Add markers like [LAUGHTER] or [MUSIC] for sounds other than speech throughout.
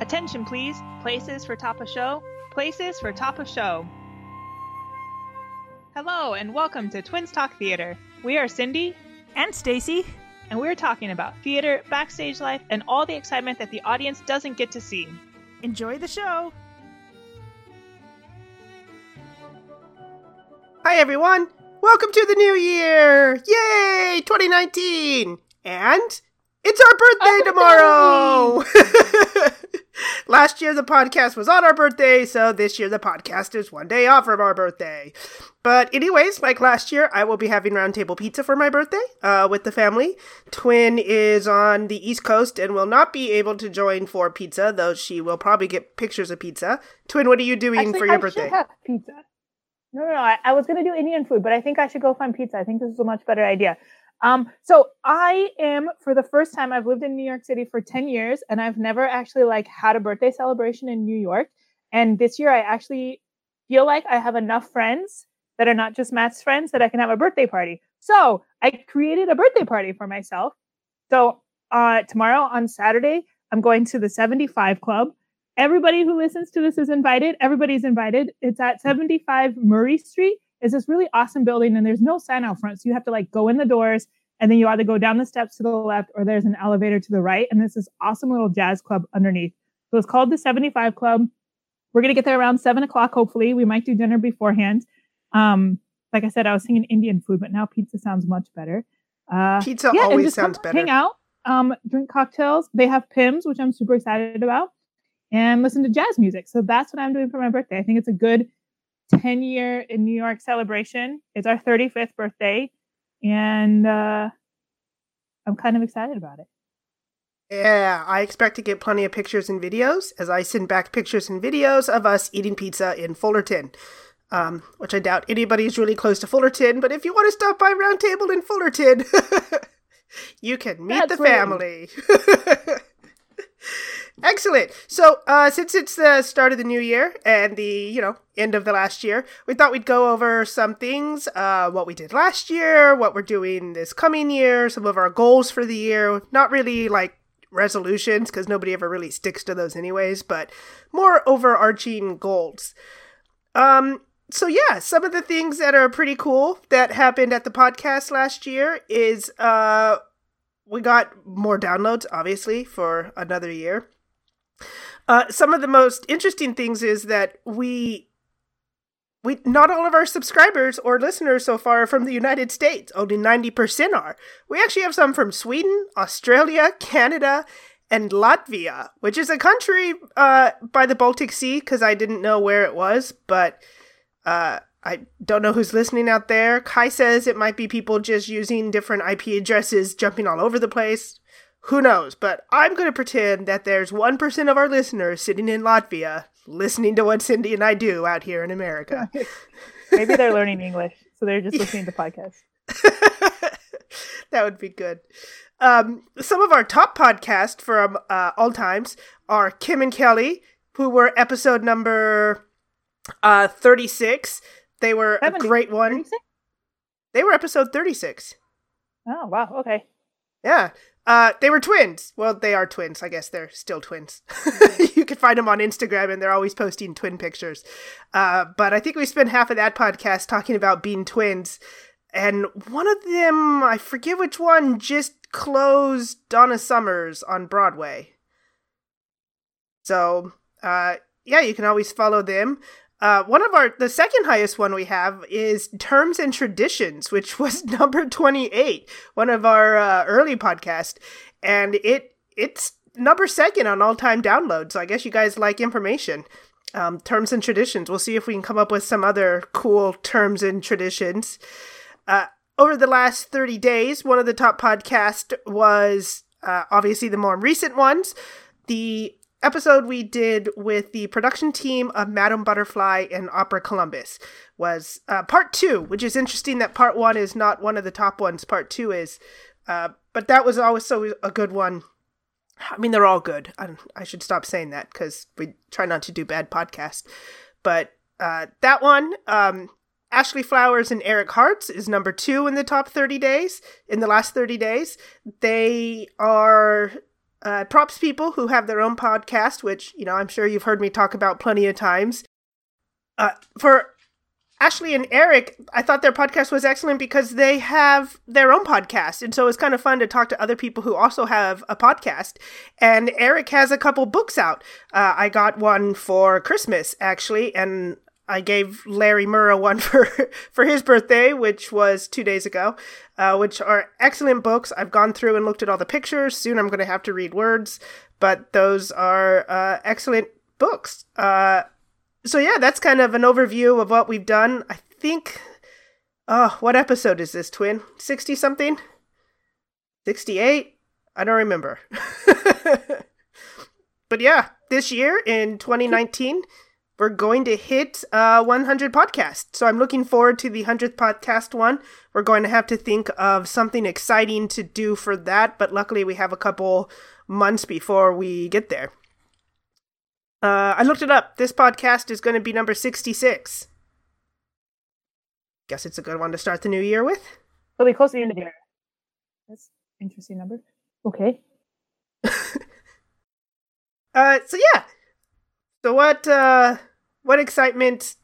Attention, please. Places for top of show. Places for top of show. Hello, and welcome to Twins Talk Theater. We are Cindy and Stacy, and we're talking about theater, backstage life, and all the excitement that the audience doesn't get to see. Enjoy the show. Hi, everyone. Welcome to the new year. Yay, 2019. And it's our birthday oh, tomorrow. [LAUGHS] [LAUGHS] Last year the podcast was on our birthday, so this year the podcast is one day off from our birthday. But anyways, like last year, I will be having roundtable pizza for my birthday uh, with the family. Twin is on the East Coast and will not be able to join for pizza, though she will probably get pictures of pizza. Twin, what are you doing Actually, for your I birthday? Pizza. No, no, no. I, I was going to do Indian food, but I think I should go find pizza. I think this is a much better idea. Um, so I am for the first time. I've lived in New York City for ten years, and I've never actually like had a birthday celebration in New York. And this year, I actually feel like I have enough friends that are not just Matt's friends that I can have a birthday party. So I created a birthday party for myself. So uh, tomorrow on Saturday, I'm going to the 75 Club. Everybody who listens to this is invited. Everybody's invited. It's at 75 Murray Street is this really awesome building and there's no sign out front. So you have to like go in the doors and then you either go down the steps to the left or there's an elevator to the right. And this is awesome little jazz club underneath. So it's called the 75 Club. We're going to get there around seven o'clock, hopefully. We might do dinner beforehand. Um, like I said, I was thinking Indian food, but now pizza sounds much better. Uh, Pizza yeah, always sounds better. Hang out, um, drink cocktails. They have Pimm's, which I'm super excited about, and listen to jazz music. So that's what I'm doing for my birthday. I think it's a good 10 year in New York celebration. It's our 35th birthday, and uh, I'm kind of excited about it. Yeah, I expect to get plenty of pictures and videos as I send back pictures and videos of us eating pizza in Fullerton. Um, which I doubt anybody's really close to Fullerton, but if you want to stop by Roundtable in Fullerton, [LAUGHS] you can meet That's the right. family. [LAUGHS] Excellent. So, uh, since it's the start of the new year and the, you know, end of the last year, we thought we'd go over some things, uh, what we did last year, what we're doing this coming year, some of our goals for the year. Not really like resolutions, because nobody ever really sticks to those anyways, but more overarching goals. Um, so yeah, some of the things that are pretty cool that happened at the podcast last year is, uh, we got more downloads, obviously, for another year. Uh, some of the most interesting things is that we we not all of our subscribers or listeners so far are from the United States. Only ninety percent are. We actually have some from Sweden, Australia, Canada, and Latvia, which is a country uh, by the Baltic Sea. Because I didn't know where it was, but uh, I don't know who's listening out there. Kai says it might be people just using different IP addresses, jumping all over the place. Who knows? But I'm going to pretend that there's 1% of our listeners sitting in Latvia listening to what Cindy and I do out here in America. [LAUGHS] Maybe they're learning English, so they're just listening to podcasts. [LAUGHS] that would be good. Um, some of our top podcasts from uh, all times are Kim and Kelly, who were episode number uh, 36. They were Seventy- a great one. 36? They were episode 36. Oh wow, okay. Yeah. Uh, they were twins. Well, they are twins. I guess they're still twins. [LAUGHS] you can find them on Instagram, and they're always posting twin pictures. Uh, but I think we spent half of that podcast talking about being twins. And one of them, I forget which one, just closed Donna Summers on Broadway. So, uh, yeah, you can always follow them. Uh, one of our, the second highest one we have is Terms and Traditions, which was [LAUGHS] number 28, one of our uh, early podcasts. And it, it's number second on all time downloads. So I guess you guys like information. Um, terms and traditions. We'll see if we can come up with some other cool terms and traditions. Uh, over the last 30 days, one of the top podcasts was uh, obviously the more recent ones. The episode we did with the production team of Madame Butterfly and Opera Columbus was uh, part two, which is interesting that part one is not one of the top ones, part two is. Uh, but that was also a good one. I mean, they're all good. I, I should stop saying that because we try not to do bad podcasts. But uh, that one, um, Ashley Flowers and Eric Hartz is number two in the top 30 days, in the last 30 days. They are uh, props people who have their own podcast, which, you know, I'm sure you've heard me talk about plenty of times. Uh, for Ashley and Eric, I thought their podcast was excellent because they have their own podcast. And so it's kind of fun to talk to other people who also have a podcast. And Eric has a couple books out. Uh, I got one for Christmas, actually, and I gave Larry Murrah one [LAUGHS] for, for his birthday, which was two days ago, uh, which are excellent books. I've gone through and looked at all the pictures. Soon I'm going to have to read words, but those are uh, excellent books. Uh, so yeah, that's kind of an overview of what we've done. I think. Oh, what episode is this, twin? Sixty something? Sixty-eight? I don't remember. [LAUGHS] but yeah, this year in 2019, we're going to hit uh, 100 podcasts. So I'm looking forward to the 100th podcast one. We're going to have to think of something exciting to do for that, but luckily we have a couple months before we get there. Uh, I looked it up. This podcast is going to be number 66. Guess it's a good one to start the new year with. It'll be close to the end of the year. That's interesting number. Okay. [LAUGHS] uh, so yeah. So what uh what excitement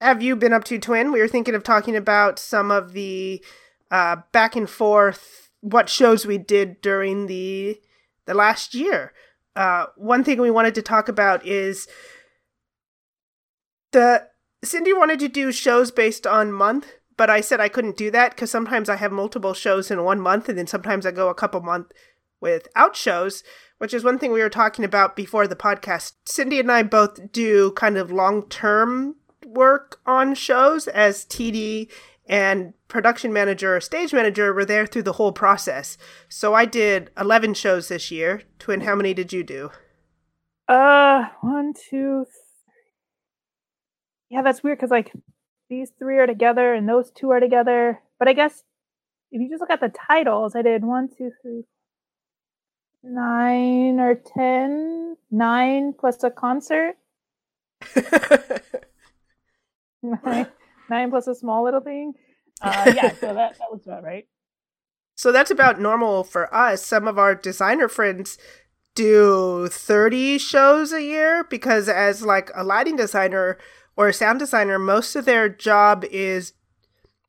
have you been up to, Twin? We were thinking of talking about some of the uh back and forth what shows we did during the the last year uh, one thing we wanted to talk about is the Cindy wanted to do shows based on month, but I said I couldn't do that because sometimes I have multiple shows in one month, and then sometimes I go a couple month without shows, which is one thing we were talking about before the podcast. Cindy and I both do kind of long term work on shows as TD and production manager or stage manager were there through the whole process. So I did 11 shows this year. Twin, how many did you do? Uh, one, two, three. Yeah, that's weird because like these three are together and those two are together. But I guess if you just look at the titles, I did one, two, three, nine or ten. Nine plus a concert. nine [LAUGHS] [LAUGHS] nine plus a small little thing. Uh, [LAUGHS] yeah, so that that looks about right. So that's about normal for us. Some of our designer friends do 30 shows a year because as like a lighting designer or a sound designer, most of their job is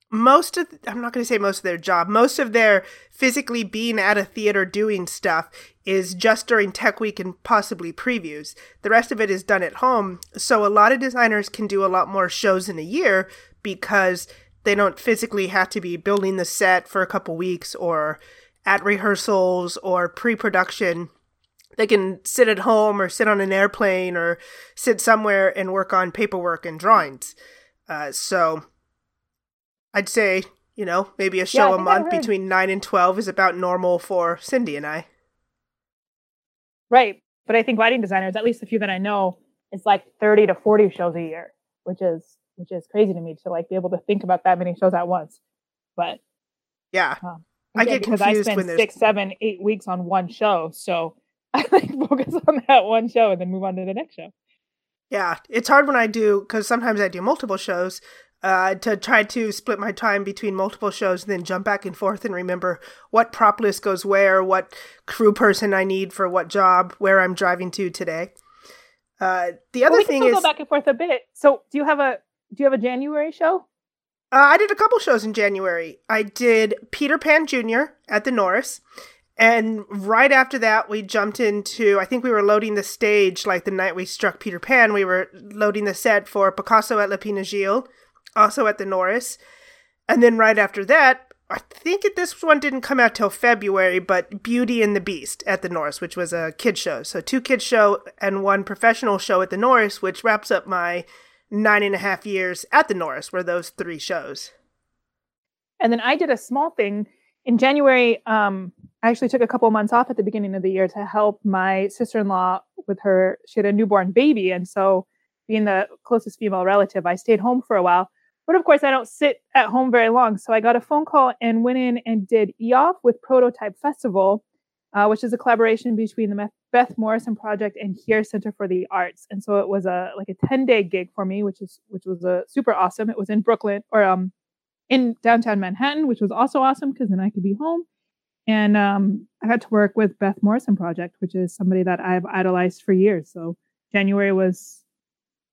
most of I'm not going to say most of their job, most of their physically being at a theater doing stuff is just during tech week and possibly previews. The rest of it is done at home. So a lot of designers can do a lot more shows in a year because they don't physically have to be building the set for a couple weeks or at rehearsals or pre-production they can sit at home or sit on an airplane or sit somewhere and work on paperwork and drawings. Uh, so I'd say, you know, maybe a show yeah, a month between 9 and 12 is about normal for Cindy and I. Right. But I think lighting designers, at least a few that I know, it's like 30 to 40 shows a year, which is which is crazy to me to like be able to think about that many shows at once. But yeah, um, I get because I spend six, seven, eight weeks on one show, so [LAUGHS] I like focus on that one show and then move on to the next show. Yeah, it's hard when I do because sometimes I do multiple shows. Uh, to try to split my time between multiple shows and then jump back and forth and remember what prop list goes where, what crew person I need for what job, where I'm driving to today. Uh, the other well, we thing is go back and forth a bit. So, do you have a do you have a January show? Uh, I did a couple shows in January. I did Peter Pan Jr. at the Norris. And right after that, we jumped into, I think we were loading the stage like the night we struck Peter Pan. We were loading the set for Picasso at Lapin Agile, also at the Norris. And then right after that, I think this one didn't come out till February, but Beauty and the Beast at the Norris, which was a kid show. So two kid show and one professional show at the Norris, which wraps up my nine and a half years at the Norris were those three shows. And then I did a small thing in January. Um, I actually took a couple months off at the beginning of the year to help my sister in law with her. She had a newborn baby. And so, being the closest female relative, I stayed home for a while. But of course, I don't sit at home very long. So I got a phone call and went in and did EOF with Prototype Festival, uh, which is a collaboration between the Beth Morrison Project and Here Center for the Arts. And so it was a like a 10 day gig for me, which is which was a super awesome. It was in Brooklyn or um in downtown Manhattan, which was also awesome because then I could be home. And um, I got to work with Beth Morrison Project, which is somebody that I've idolized for years. So January was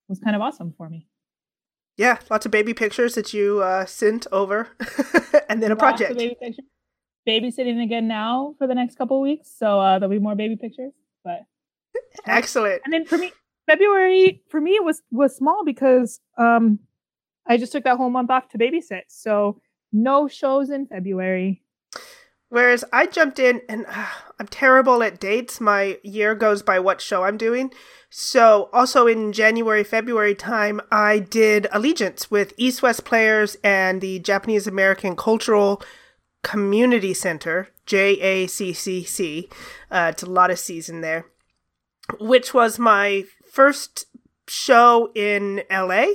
was kind of awesome for me. Yeah, lots of baby pictures that you uh, sent over, [LAUGHS] and then a Lots project. Baby pictures. Babysitting again now for the next couple of weeks, so uh, there'll be more baby pictures. But [LAUGHS] Excellent. and then for me, February for me was was small because um, I just took that whole month off to babysit, so no shows in February. Whereas I jumped in and uh, I'm terrible at dates. My year goes by what show I'm doing. So also in January, February time, I did Allegiance with East West Players and the Japanese American Cultural Community Center, JACCC. Uh, it's a lot of C's in there, which was my first show in LA.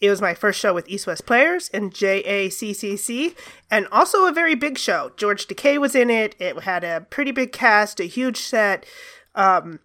It was my first show with East West Players and JACCC, and also a very big show. George Takei was in it. It had a pretty big cast, a huge set. Um,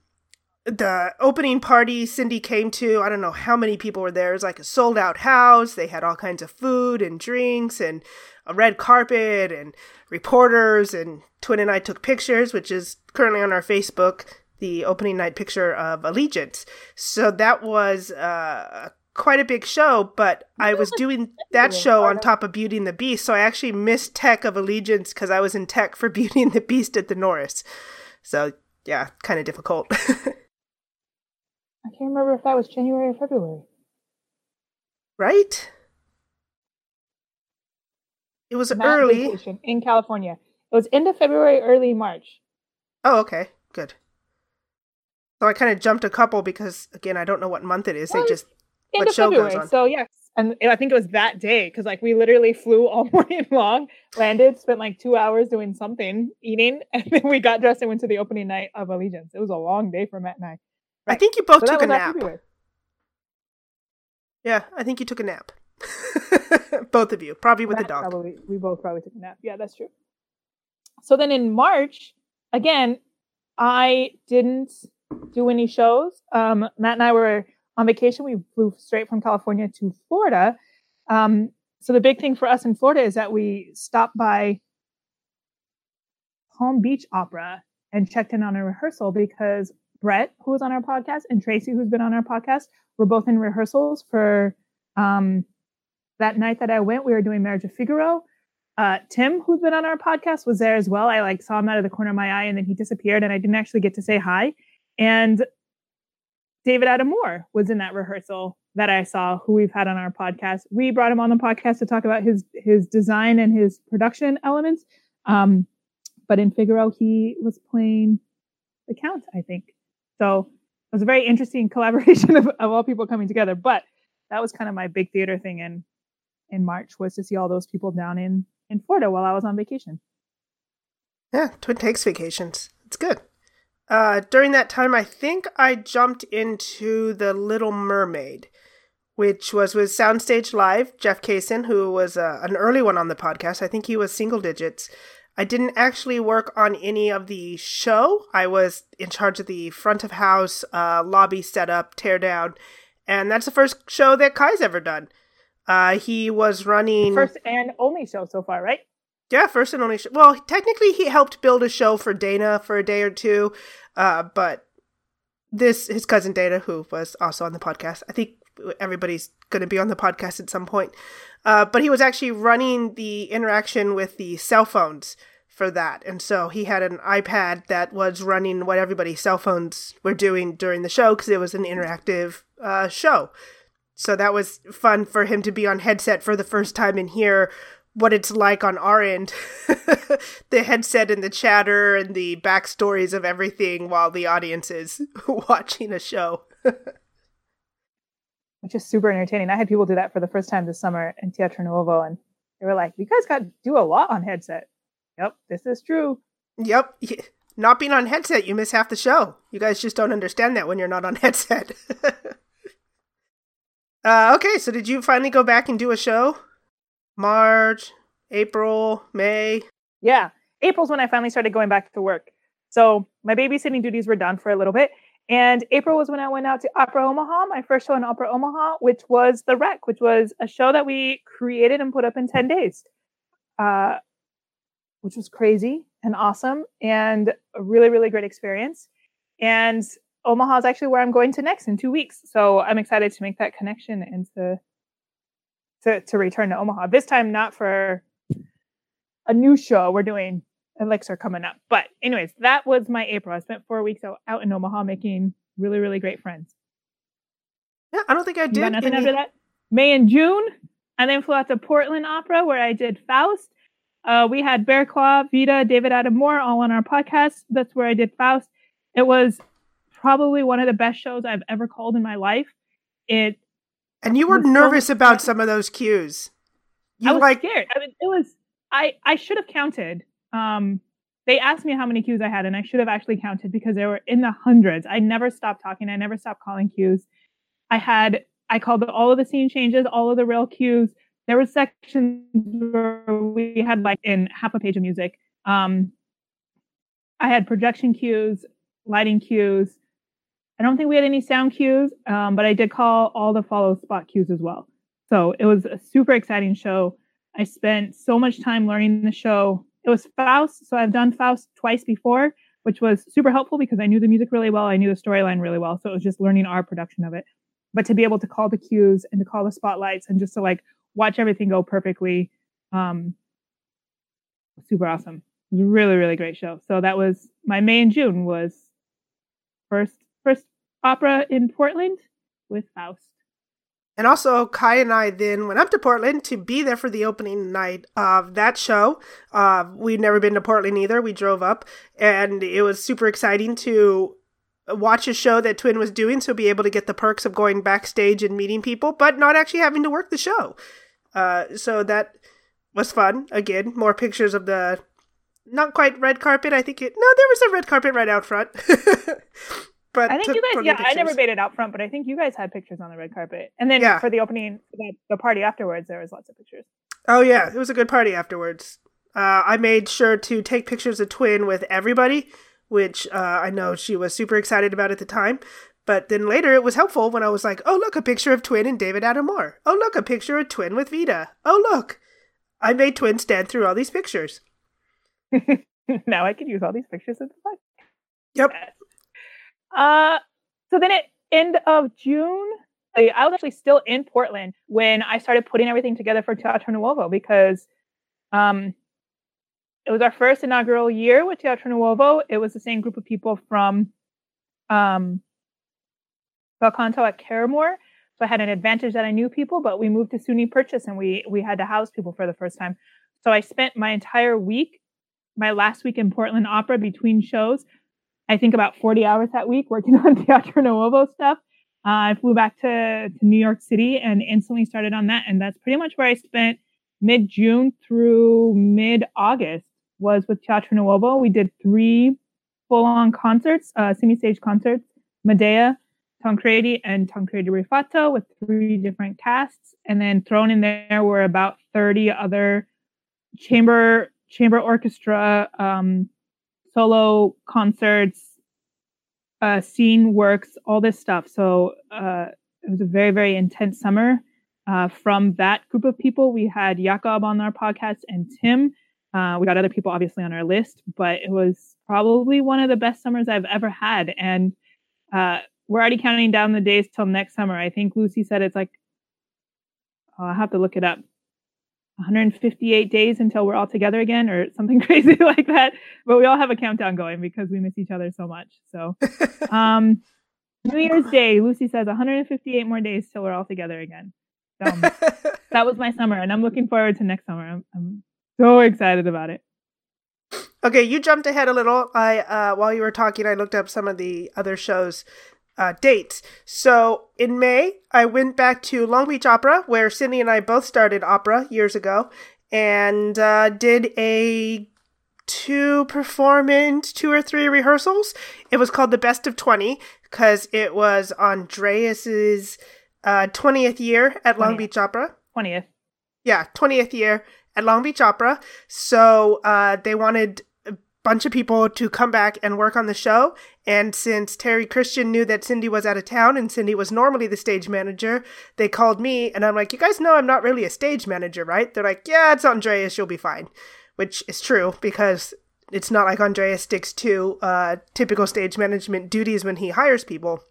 the opening party Cindy came to, I don't know how many people were there. It was like a sold out house. They had all kinds of food and drinks and a red carpet and reporters. And Twin and I took pictures, which is currently on our Facebook, the opening night picture of Allegiance. So that was uh, quite a big show, but I was [LAUGHS] doing that show on top of Beauty and the Beast. So I actually missed tech of Allegiance because I was in tech for [LAUGHS] Beauty and the Beast at the Norris. So yeah, kind of difficult. [LAUGHS] I can't remember if that was January or February. right? It was Not early. in California. It was end of February, early March. Oh, okay, good. So I kind of jumped a couple because again, I don't know what month it is. They just End What of February. on? So yes, and I think it was that day because like we literally flew all [LAUGHS] morning long, landed, spent like two hours doing something, eating, [LAUGHS] and then we got dressed and went to the opening night of Allegiance. It was a long day for Matt and I. I think you both So took a nap. February. Yeah, I think you took a nap. [LAUGHS] both of you, probably with the dog. Probably, we both probably took a nap. Yeah, that's true. So then in March, again, I didn't do any shows. Um, Matt and I were on vacation. We flew straight from California to Florida. Um, so the big thing for us in Florida is that we stopped by Palm Beach Opera and checked in on a rehearsal because Brett, who was on our podcast, and Tracy, who's been on our podcast, were both in rehearsals for um, that night that I went. We were doing Marriage of Figaro. Uh, Tim, who's been on our podcast, was there as well. I like saw him out of the corner of my eye, and then he disappeared, and I didn't actually get to say hi. And David Adam Moore was in that rehearsal that I saw, who we've had on our podcast. We brought him on the podcast to talk about his his design and his production elements. Um, but in Figaro, he was playing the Count, I think. So it was a very interesting [LAUGHS] collaboration of, of all people coming together. But that was kind of my big theater thing in in March was to see all those people down in in Florida while I was on vacation. Yeah, Twin takes vacations. It's good. Uh, during that time, I think I jumped into The Little Mermaid, which was with Soundstage Live, Jeff Kaysen, who was uh, an early one on the podcast. I think he was single digits. I didn't actually work on any of the show. I was in charge of the front of house, uh, lobby setup, tear down, and that's the first show that Kai's ever done. Uh, he was running First and only show so far, right? Yeah, first and only show. Well, technically, he helped build a show for Dana for a day or two, uh, but this his cousin Dana, who was also on the podcast. I think everybody's going to be on the podcast at some point. Uh, but he was actually running the interaction with the cell phones for that, and so he had an iPad that was running what everybody's cell phones were doing during the show because it was an interactive uh, show. So that was fun for him to be on headset for the first time and hear what it's like on our end [LAUGHS] the headset and the chatter and the backstories of everything while the audience is [LAUGHS] watching a show. [LAUGHS] Which is super entertaining. I had people do that for the first time this summer in Teatro Nuovo, and they were like, "You guys got to do a lot on headset." Yep, this is true. Yep. Not being on headset, you miss half the show. You guys just don't understand that when you're not on headset. uh, okay, so did you finally go back and do a show? March, April, May? Yeah, April's when I finally started going back to work. So my babysitting duties were done for a little bit. And April was when I went out to Opera Omaha, my first show in Opera Omaha, which was The Wreck, which was a show that we created and put up in 10 days, uh, which was crazy. and awesome and a really, really great experience. And Omaha is actually where I'm going to next in two weeks. So I'm excited to make that connection and to to, to return to Omaha. This time not for a new show. We're doing Elixir coming up. But anyways, that was my April. I spent four weeks out, out in Omaha making really, really great friends. Yeah, I don't think I did. Got nothing any- after that? May and June. I then flew out to Portland Opera where I did Faust. Uh, we had Bear Claw, Vita, David Adam Moore all on our podcast. That's where I did Faust. It was probably one of the best shows I've ever called in my life. It And you were was so nervous about some of those cues. You I was like scared. I mean, it was I I should have counted. Um, they asked me how many cues I had, and I should have actually counted because they were in the hundreds. I never stopped talking. I never stopped calling cues. I had I called all of the scene changes, all of the real cues. There were sections where we had like in half a page of music. Um, I had projection cues, lighting cues. I don't think we had any sound cues, um, but I did call all the follow spot cues as well. So it was a super exciting show. I spent so much time learning the show. It was Faust, so I've done Faust twice before, which was super helpful because I knew the music really well. I knew the storyline really well. So it was just learning our production of it. But to be able to call the cues and to call the spotlights and just to like watch everything go perfectly, um, super awesome. It was a really, really great show. So that was my May and June was first first opera in Portland with Faust. And also, Kai and I then went up to Portland to be there for the opening night of that show. Uh, we'd never been to Portland either. We drove up, and it was super exciting to watch a show that Twin was doing, so be able to get the perks of going backstage and meeting people, but not actually having to work the show. Uh, so that was fun. Again, more pictures of the not quite red carpet. I think it. No, there was a red carpet right out front. [LAUGHS] but I think you guys, yeah, I never made it out front, but I think you guys had pictures on the red carpet. And then Yeah. for the opening, the, the party afterwards, there was lots of pictures. Oh yeah, it was a good party afterwards. Uh, I made sure to take pictures of Twin with everybody, which uh, I know she was super excited about at the time. But then later it was helpful when I was like, "Oh look, a picture of Twin and David Adam Moore. Oh look, a picture of Twin with Vita. Oh look, I made Twin stand through all these pictures." [LAUGHS] now I could use all these pictures the flag. Yep. Uh, so then at end of June, I I was actually still in Portland when I started putting everything together for Teatro Nuovo because um, it was our first inaugural year with Teatro Nuovo. It was the same group of people from um, Belcanto at Caramoor. So I had an advantage that I knew people, but we moved to SUNY Purchase and we we had to house people for the first time. So I spent my entire week, my last week in Portland Opera between shows, I think about 40 hours that week working [LAUGHS] on Teatro Nuovo stuff. Uh, I flew back to, to New York City and instantly started on that. And that's pretty much where I spent mid June through mid August was with Teatro Nuovo. We did three full on concerts, uh, semi stage concerts, Medea, Tancredi, and Tancredi Rifatto with three different casts. And then thrown in there were about 30 other chamber chamber orchestra um, solo concerts, uh, scene works, all this stuff. So uh, it was a very, very intense summer. Uh, from that group of people, we had Jakob on our podcast and Tim. Uh, we got other people obviously on our list, but it was probably one of the best summers I've ever had. And uh, we're already counting down the days till next summer. I think Lucy said it's like, oh, I'll have to look it up. 158 days until we're all together again or something [LAUGHS] crazy like that. But we all have a countdown going because we miss each other so much. So [LAUGHS] um new year's day lucy says 158 more days till we're all together again. So [LAUGHS] that was my summer and i'm looking forward to next summer. I'm, I'm so excited about it. Okay, you jumped ahead a little. I uh, while you were talking, I looked up some of the other shows uh, dates. So in May, I went back to Long Beach Opera, where Cindy and I both started opera years ago, and uh, did a two performance, two or three rehearsals. It was called the Best of Twenty because it was Andreas's uh, twentieth year at Long Beach Opera. 20th Yeah, 20th year at Long Beach Opera. So uh, they wanted bunch of people to come back and work on the show. And since Terry Christian knew that Cindy was out of town and Cindy was normally the stage manager, they called me and I'm like, You guys know I'm not really a stage manager, right? They're like, Yeah, it's Andreas, you'll be fine. Which is true because it's not like Andreas sticks to uh, typical stage management duties when he hires people.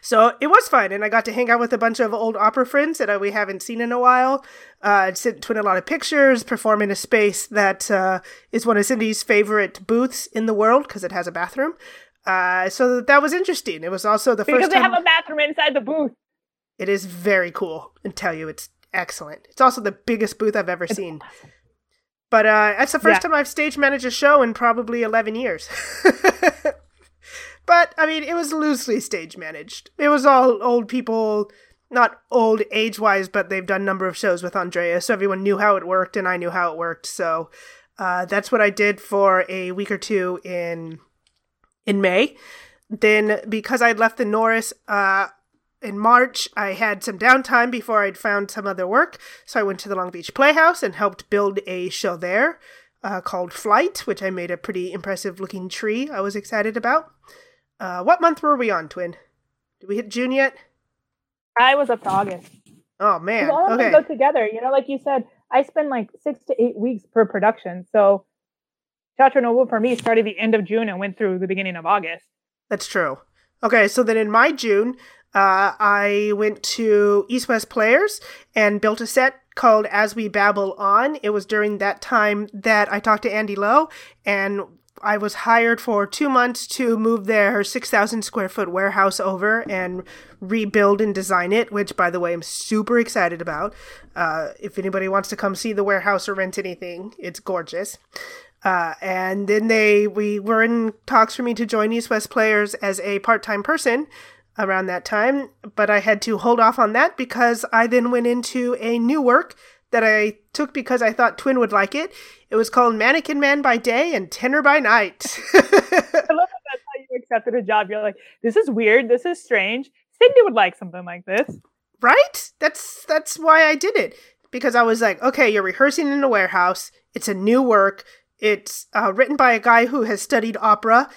So it was fun, and I got to hang out with a bunch of old opera friends that uh, we haven't seen in a while. Uh, sit twin a lot of pictures, perform in a space that uh, is one of Cindy's favorite booths in the world because it has a bathroom. Uh, so that was interesting. It was also the because first they time. have a bathroom inside the booth. It is very cool, and tell you, it's excellent. It's also the biggest booth I've ever seen. But uh, that's the first Yeah. time I've stage managed a show in probably 11 years. [LAUGHS] but, I mean, it was loosely stage managed. It was all old people, not old age wise, but they've done a number of shows with Andrea, so everyone knew how it worked, and I knew how it worked. So uh, that's what I did for a week or two in in May. Then, because I'd left the Norris uh, in March, I had some downtime before I'd found some other work. So I went to the Long Beach Playhouse and helped build a show there uh, called Flight, which I made a pretty impressive looking tree I was excited about. Uh, what month were we on, Twin? Did we hit June yet? I was up to August. Oh, man, all of Okay. them go together. You know, like you said, I spend like six to eight weeks per production. So Teatro Nuovo for me started the end of June and went through the beginning of August. That's true. Okay, so then in my June, uh, I went to East West Players and built a set called As We Babble On. It was during that time that I talked to Andy Lowe, and I was hired for two months to move their 6,000 square foot warehouse over and rebuild and design it, which, by the way, I'm super excited about. Uh, if anybody wants to come see the warehouse or rent anything, it's gorgeous. Uh, and then they we were in talks for me to join East West Players as a part time person around that time, but I had to hold off on that because I then went into a new work that I took because I thought Twin would like it. It was called Mannequin Man by Day and Tenor by Night. I love that that's how you accepted a job. You're like, this is weird. This is strange. Cindy would like something like this. right? That's that's why I did it because I was like, okay, you're rehearsing in a warehouse. It's a new work. It's uh, written by a guy who has studied opera.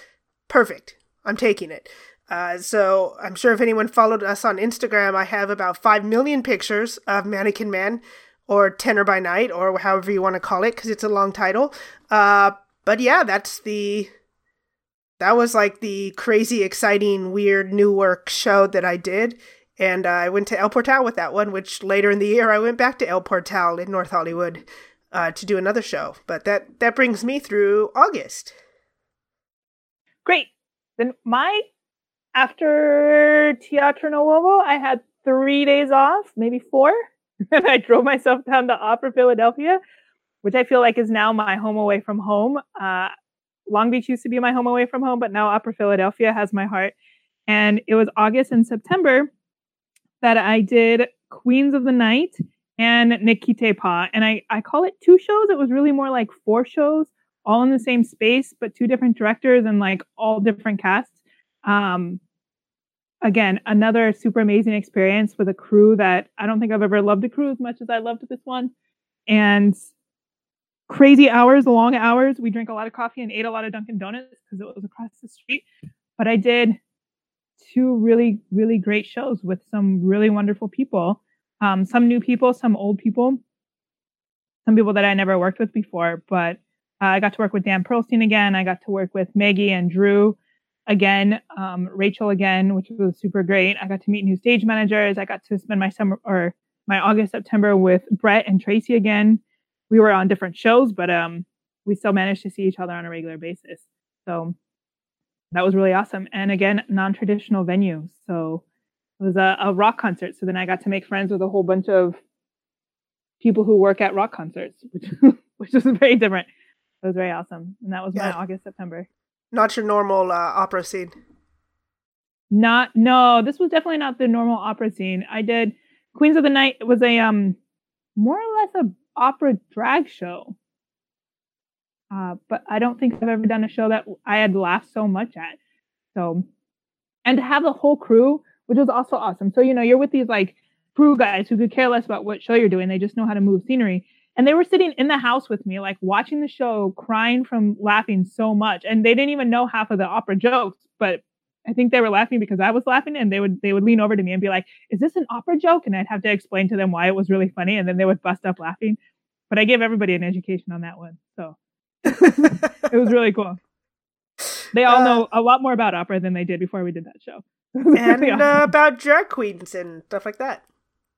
Perfect. I'm taking it. Uh, so I'm sure if anyone followed us on Instagram, I have about five million pictures of Mannequin Man or Tenor by Night or however you want to call it because it's a long title. Uh, but yeah, that's the that was like the crazy, exciting, weird new work show that I did. And uh, I went to El Portal with that one, which later in the year I went back to El Portal in North Hollywood uh, to do another show. But that that brings me through August. Great. Then my after Teatro Nuovo, I had three days off, maybe four, [LAUGHS] and I drove myself down to Opera Philadelphia, which I feel like is now my home away from home. Uh, Long Beach used to be my home away from home, but now Opera Philadelphia has my heart. And it was August and September that I did Queens of the Night and Ne Quittez Pas. And I, I call it two shows. It was really more like four shows, all in the same space, but two different directors and like all different casts. Um, again, another super amazing experience with a crew that I don't think I've ever loved a crew as much as I loved this one. And crazy hours, long hours. We drank a lot of coffee and ate a lot of Dunkin' Donuts because it was across the street. But I did two really, really great shows with some really wonderful people. Um, some new people, some old people, some people that I never worked with before. But uh, I got to work with Dan Perlstein again. I got to work with Maggie and Drew again, um, Rachel again, which was super great. I got to meet new stage managers. I got to spend my summer or my August, September with Brett and Tracy again. We were on different shows, but um, we still managed to see each other on a regular basis. So that was really awesome. And again, non-traditional venue. So it was a, a rock concert. So then I got to make friends with a whole bunch of people who work at rock concerts, which [LAUGHS] which was very different. It was very awesome. And that was my August, September. Not your normal uh, opera scene. Not no, this was definitely not the normal opera scene. I did Queens of the Night was a um more or less a opera drag show. Uh, but I don't think I've ever done a show that I had laughed so much at. So, and to have the whole crew, which was also awesome. So, you know, you're with these like crew guys who could care less about what show you're doing. They just know how to move scenery. And they were sitting in the house with me, like watching the show, crying from laughing so much. And they didn't even know half of the opera jokes, but I think they were laughing because I was laughing and they would they would lean over to me and be like, "Is this an opera joke?" And I'd have to explain to them why it was really funny and then they would bust up laughing. But I gave everybody an education on that one. So [LAUGHS] it was really cool. They all uh, know a lot more about opera than they did before we did that show. [LAUGHS] and awesome. uh, about drag queens and stuff like that.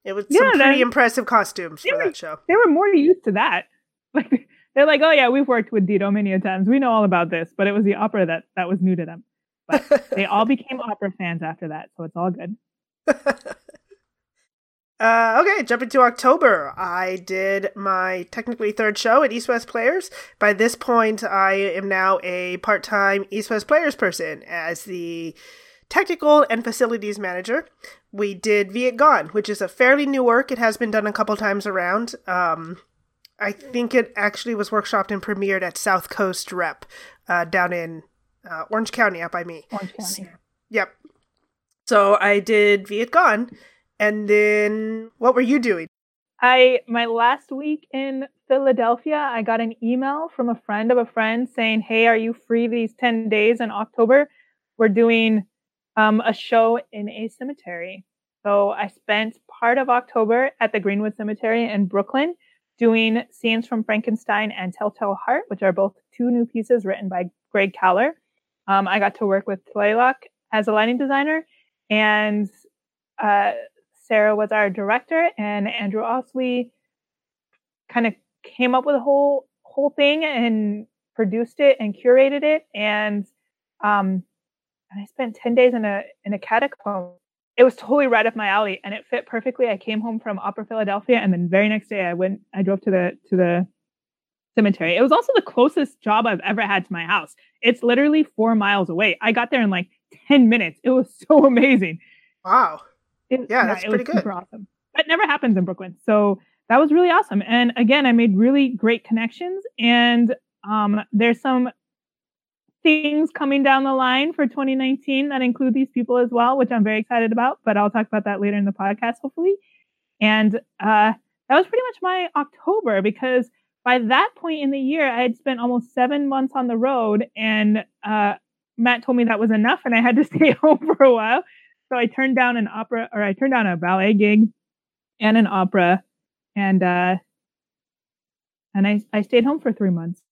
It was yeah, some pretty impressive costumes for were, that show. They were more used to that. [LAUGHS] Like they're like, oh yeah, we've worked with Dido many a times. We know all about this, but it was the opera that that was new to them. But [LAUGHS] they all became opera fans after that, so it's all good. [LAUGHS] Uh, okay, jumping to October. I did my technically third show at East West Players. By this point, I am now a part time East West Players person as the technical and facilities manager. We did Vietgone, which is a fairly new work. It has been done a couple times around. Um, I think it actually was workshopped and premiered at South Coast Rep uh, down in uh, Orange County, up by me. Orange County. Yep. So I did Vietgone and then what were you doing? I my last week in Philadelphia, I got an email from a friend of a friend saying, "Hey, are you free these 10 days in October? We're doing um, a show in a cemetery." So I spent part of October at the Greenwood Cemetery in Brooklyn doing scenes from Frankenstein and Telltale Heart, which are both two new pieces written by Greg Kaller. Um, I got to work with Tlaylock as a lighting designer, and uh, Sarah was our director, and Andrew Osley kind of came up with a whole whole thing and produced it and curated it. And um, and I spent ten days in a in a catacomb. It was totally right up my alley, and it fit perfectly. I came home from Opera Philadelphia, and then very next day I went. I drove to the to the cemetery. It was also the closest job I've ever had to my house. It's literally four miles away. I got there in like 10 minutes. It was [LAUGHS] so amazing. Wow. It, yeah, that's it pretty was good. Super awesome. That never happens in Brooklyn. So that was really awesome. And again, I made really great connections. And um, there's some things coming down the line for 2019 that include these people as well, which I'm very excited about. But I'll talk about that later in the podcast, hopefully. And uh, that was pretty much my October because by that point in the year, I had spent almost seven months on the road, and uh, Matt told me that was enough, and I had to [LAUGHS] stay home for a while. So I turned down an opera or I turned down a ballet gig and an opera and uh and I I stayed home for 3 months.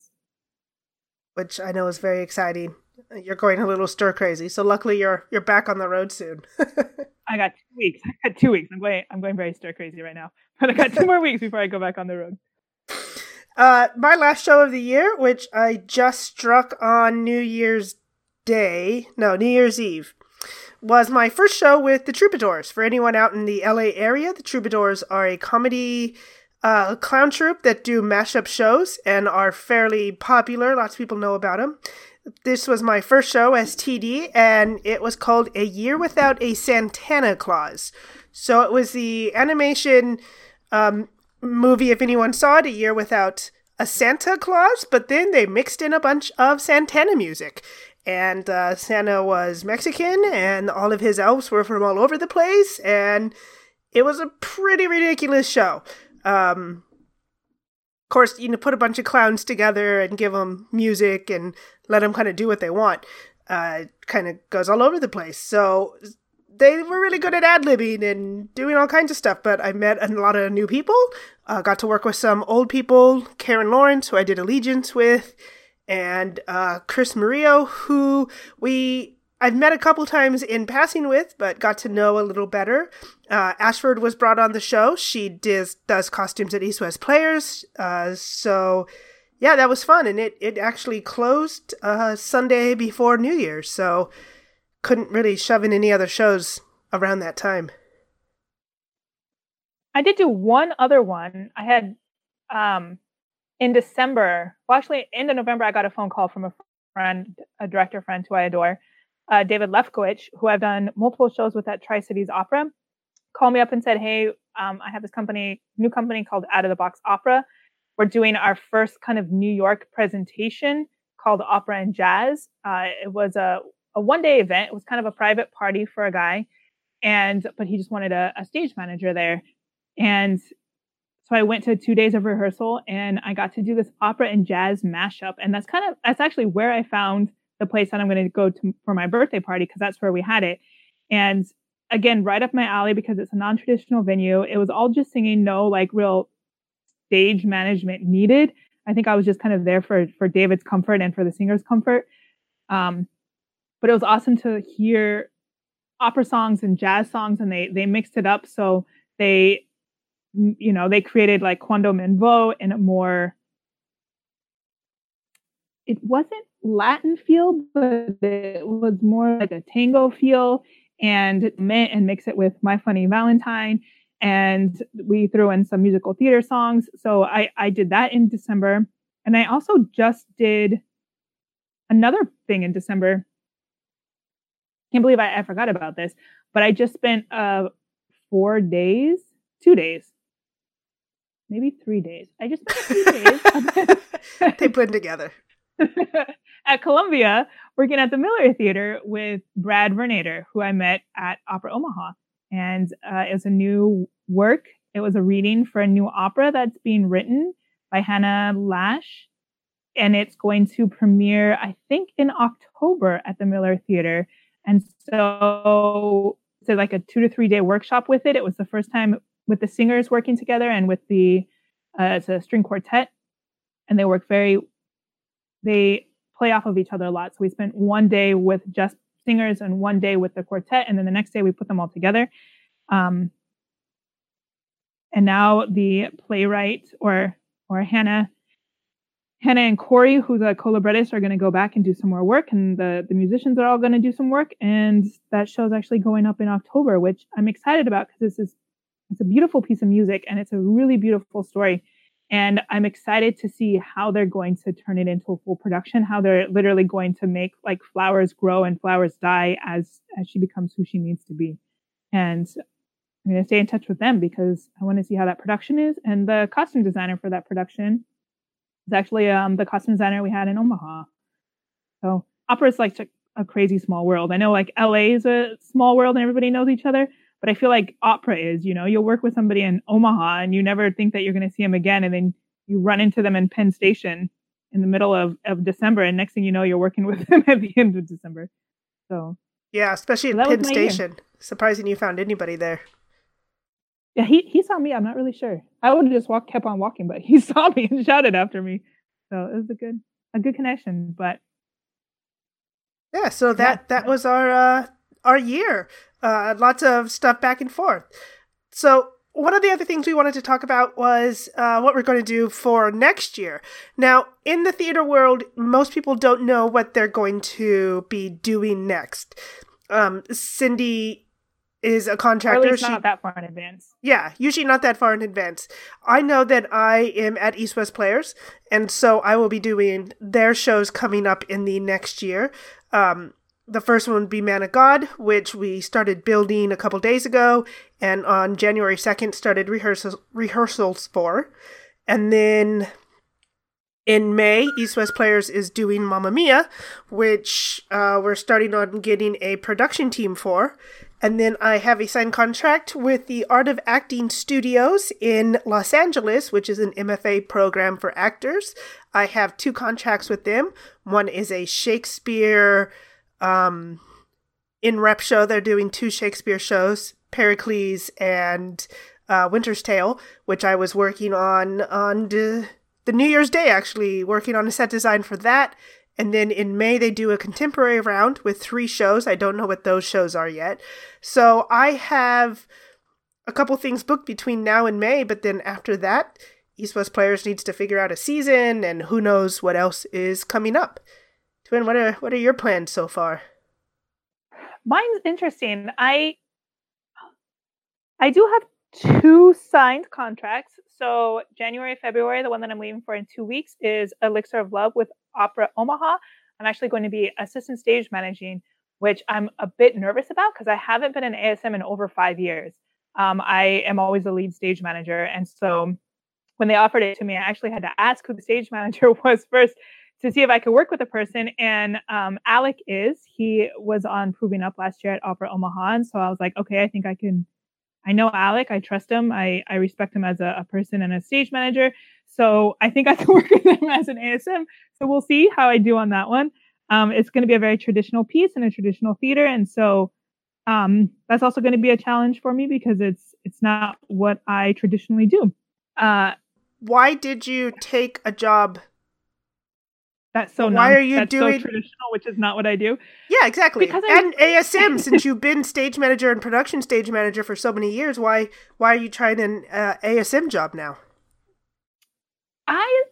Which I know is very exciting. You're going a little stir crazy. So luckily you're you're back on the road soon. [LAUGHS] I got 2 weeks. I got 2 weeks. I'm going I'm going very stir crazy right now. But I got 2 more weeks before I go back on the road. Uh, my last show of the year, which I just struck on New Year's Day, no, New Year's Eve, was my first show with the Troubadours. For anyone out in the LA area, the Troubadours are a comedy uh, clown troupe that do mashup shows and are fairly popular. Lots of people know about them. This was my first show as TD, and it was called A Year Without a Santana Claus. So it was the animation um, movie, if anyone saw it, A Year Without a Santa Claus, but then they mixed in a bunch of Santana music and uh, Santa was Mexican, and all of his elves were from all over the place, and it was a pretty ridiculous show. Um, of course, you know, put a bunch of clowns together and give them music and let them kind of do what they want. Uh, kind of goes all over the place. So they were really good at ad libbing and doing all kinds of stuff. But I met a lot of new people. Uh, got to work with some old people. Karen Lawrence, who I did Allegiance with and uh, Chris Murillo, who we I've met a couple times in passing with, but got to know a little better. Uh, Ashford was brought on the show. She does does costumes at East West Players. Uh, so yeah, that was fun, and it it actually closed uh, Sunday before New Year's, so couldn't really shove in any other shows around that time. I did do one other one. I had um, in December, well, actually, end of November, I got a phone call from a friend, a director friend who I adore, uh, David Lefkowitz, who I've done multiple shows with at Tri Cities Opera, called me up and said, Hey, um, I have this company, new company called Out of the Box Opera. We're doing our first kind of New York presentation called Opera and Jazz. Uh, it was a, a one day event. It was kind of a private party for a guy. And, but he just wanted a, a stage manager there. And so I went to two days of rehearsal and I got to do this opera and jazz mashup. And that's kind of, that's actually where I found the place that I'm going to go to for my birthday party because that's where we had it. And again, right up my alley because it's a non-traditional venue. It was all just singing, no like real stage management needed. I think I was just kind of there for for David's comfort and for the singer's comfort. Um, but it was awesome to hear opera songs and jazz songs, and they they mixed it up. So they, you know, they created like Quando m'en vo in a more it wasn't Latin feel, but it was more like a tango feel and and mix it with My Funny Valentine. And we threw in some musical theater songs. So I, I did that in December. And I also just did another thing in December. Can't believe I, I forgot about this, but I just spent uh four days, two days, maybe three days. I just spent three days. [LAUGHS] they blend together. [LAUGHS] at Columbia working at the Miller Theater with Brad Vernader, who I met at Opera Omaha. And uh, it's a new work. It was a reading for a new opera that's being written by Hannah Lash. And it's going to premiere, I think, in October at the Miller Theater. And so it's like a two to three day workshop with it. It was the first time with the singers working together and with the, uh, it's a string quartet. And they work very they play off of each other a lot. So we spent one day with just singers and one day with the quartet, and then the next day we put them all together. Um, and now the playwright or or Hannah Hannah and Corey, who the colibrettists, are going to go back and do some more work, and the the musicians are all going to do some work. And that show's actually going up in October, which I'm excited about because this is it's a beautiful piece of music and it's a really beautiful story. And I'm excited to see how they're going to turn it into a full production, how they're literally going to make like flowers grow and flowers die as, as she becomes who she needs to be. And I'm going to stay in touch with them because I want to see how that production is. And the costume designer for that production is actually um, the costume designer we had in Omaha. So opera is like a crazy small world. I know like LA is a small world and everybody knows each other, but I feel like opera is, you know, you'll work with somebody in Omaha and you never think that you're going to see them again. And then you run into them in Penn Station in the middle of, of December. And next thing you know, you're working with [LAUGHS] them at the end of December. So, yeah, especially in Penn Station. Year. Surprising you found anybody there. Yeah, he, he saw me. I'm not really sure. I would have just walked, kept on walking, but [LAUGHS] he saw me and shouted after me. So it was a good, a good connection. But yeah, so that that was our uh, our year. Uh, lots of stuff back and forth. So one of the other things we wanted to talk about was uh, what we're going to do for next year. Now, in the theater world, most people don't know what they're going to be doing next. Um, Cindy is a contractor. Or at not that far in advance. Yeah, usually not that far in advance. I know that I am at East West Players, and so I will be doing their shows coming up in the next year. Um, the first one would be Man of God, which we started building a couple days ago, and on January 2nd started rehearsals, for. And then in May, East West Players is doing Mamma Mia, which uh, we're starting on getting a production team for. And then I have a signed contract with the Art of Acting Studios in Los Angeles, which is an MFA program for actors. I have two contracts with them. One is a Shakespeare um, in rep show, they're doing two Shakespeare shows, Pericles and uh, Winter's Tale, which I was working on on the, the New Year's Day, actually, working on a set design for that. And then in May, they do a contemporary round with three shows. I don't know what those shows are yet. So I have a couple things booked between now and May, but then after that, East West Players needs to figure out a season and who knows what else is coming up. Twin, what are what are your plans so far? Mine's interesting. I I do have two signed contracts. So January, February, the one that I'm leaving for in two weeks is Elixir of Love with Opera Omaha. I'm actually going to be assistant stage managing, which I'm a bit nervous about because I haven't been an ASM in over five years. Um, I am always a lead stage manager, and so when they offered it to me, I actually had to ask who the stage [LAUGHS] manager was first to see if I could work with a person. And um, Alec is, he was on Proving Up last year at Opera Omaha. And so I was like, okay, I think I can, I know Alec, I trust him, I, I respect him as a, a person and a stage manager. So I think I can [LAUGHS] work with him as an ASM. So we'll see how I do on that one. Um, it's going to be a very traditional piece in a traditional theater. And so um, that's also going to be a challenge for me because it's, it's not what I traditionally do. Uh, why did you take a job? That's so. Why numb. are you That's doing- so traditional? Which is not what I do. Yeah, exactly. Because I- and ASM, [LAUGHS] since you've been stage manager and production stage manager for so many years, why why are you trying an uh, ASM job now? I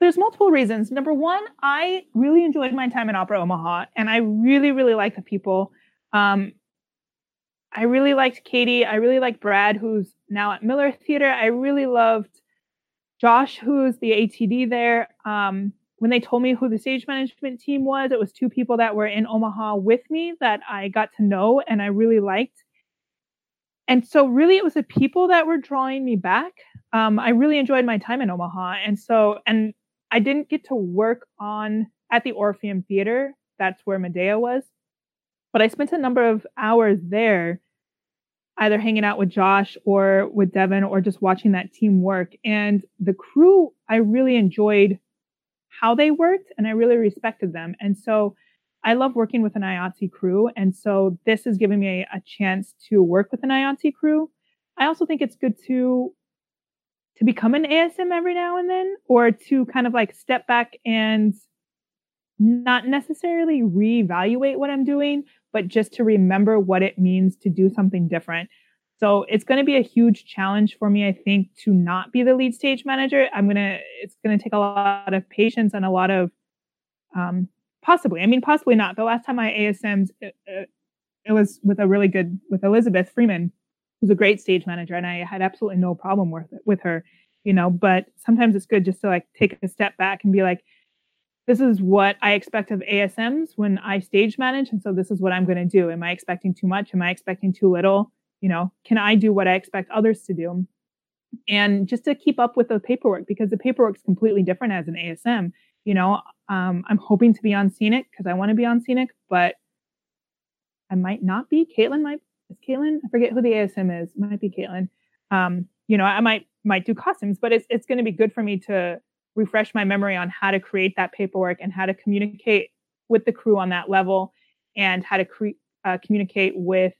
there's multiple reasons. Number one, I really enjoyed my time in Opera Omaha, and I really, really like the people. Um, I really liked Katie. I really liked Brad, who's now at Miller Theater. I really loved Josh, who's the ATD there. Um, when they told me who the stage management team was, it was two people that were in Omaha with me that I got to know and I really liked. And so, really, it was the people that were drawing me back. Um, I really enjoyed my time in Omaha, and so, and I didn't get to work on at the Orpheum Theater. That's where Medea was, but I spent a number of hours there, either hanging out with Josh or with Devin, or just watching that team work. And the crew, I really enjoyed how they worked, and I really respected them. And so, I love working with an IATSE crew. And so this is giving me a, a chance to work with an IATSE crew. I also think it's good to to become an ASM every now and then, or to kind of like step back and not necessarily reevaluate what I'm doing, but just to remember what it means to do something different. So it's going to be a huge challenge for me, I think, to not be the lead stage manager. I'm going to, it's going to take a lot of patience and a lot of, um, possibly, I mean, possibly not. The last time I ASM'd, it, it was with a really good, with Elizabeth Freeman, who's a great stage manager, and I had absolutely no problem with with her, you know. But sometimes it's good just to like take a step back and be like, this is what I expect of ASMs when I stage manage, and so this is what I'm going to do. Am I expecting too much? Am I expecting too little? You know, can I do what I expect others to do? And just to keep up with the paperwork because the paperwork is completely different as an ASM. You know, um, I'm hoping to be on Scenic because I want to be on Scenic, but I might not be. Caitlin might is Caitlin. I forget who the ASM is. Might be Caitlin. Um, you know, I might might do costumes, but it's it's going to be good for me to refresh my memory on how to create that paperwork and how to communicate with the crew on that level, and how to cre- uh, communicate with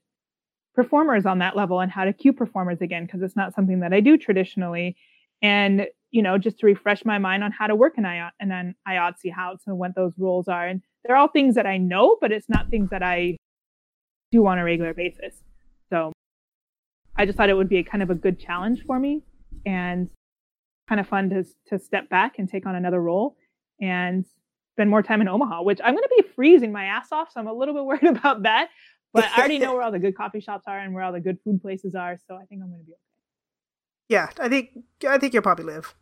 performers on that level, and how to cue performers again because it's not something that I do traditionally. And you know, just to refresh my mind on how to work in IOT and then IATSE House and what those rules are. And they're all things that I know, but it's not things that I do on a regular basis. So I just thought it would be kind of a good challenge for me and kind of fun to to step back and take on another role and spend more time in Omaha, which I'm going to be freezing my ass off. So I'm a little bit [LAUGHS] worried about that. [LAUGHS] But I already know where all the good coffee shops are and where all the good food places are. So I think I'm going to be okay. Yeah, I think I think you'll probably live.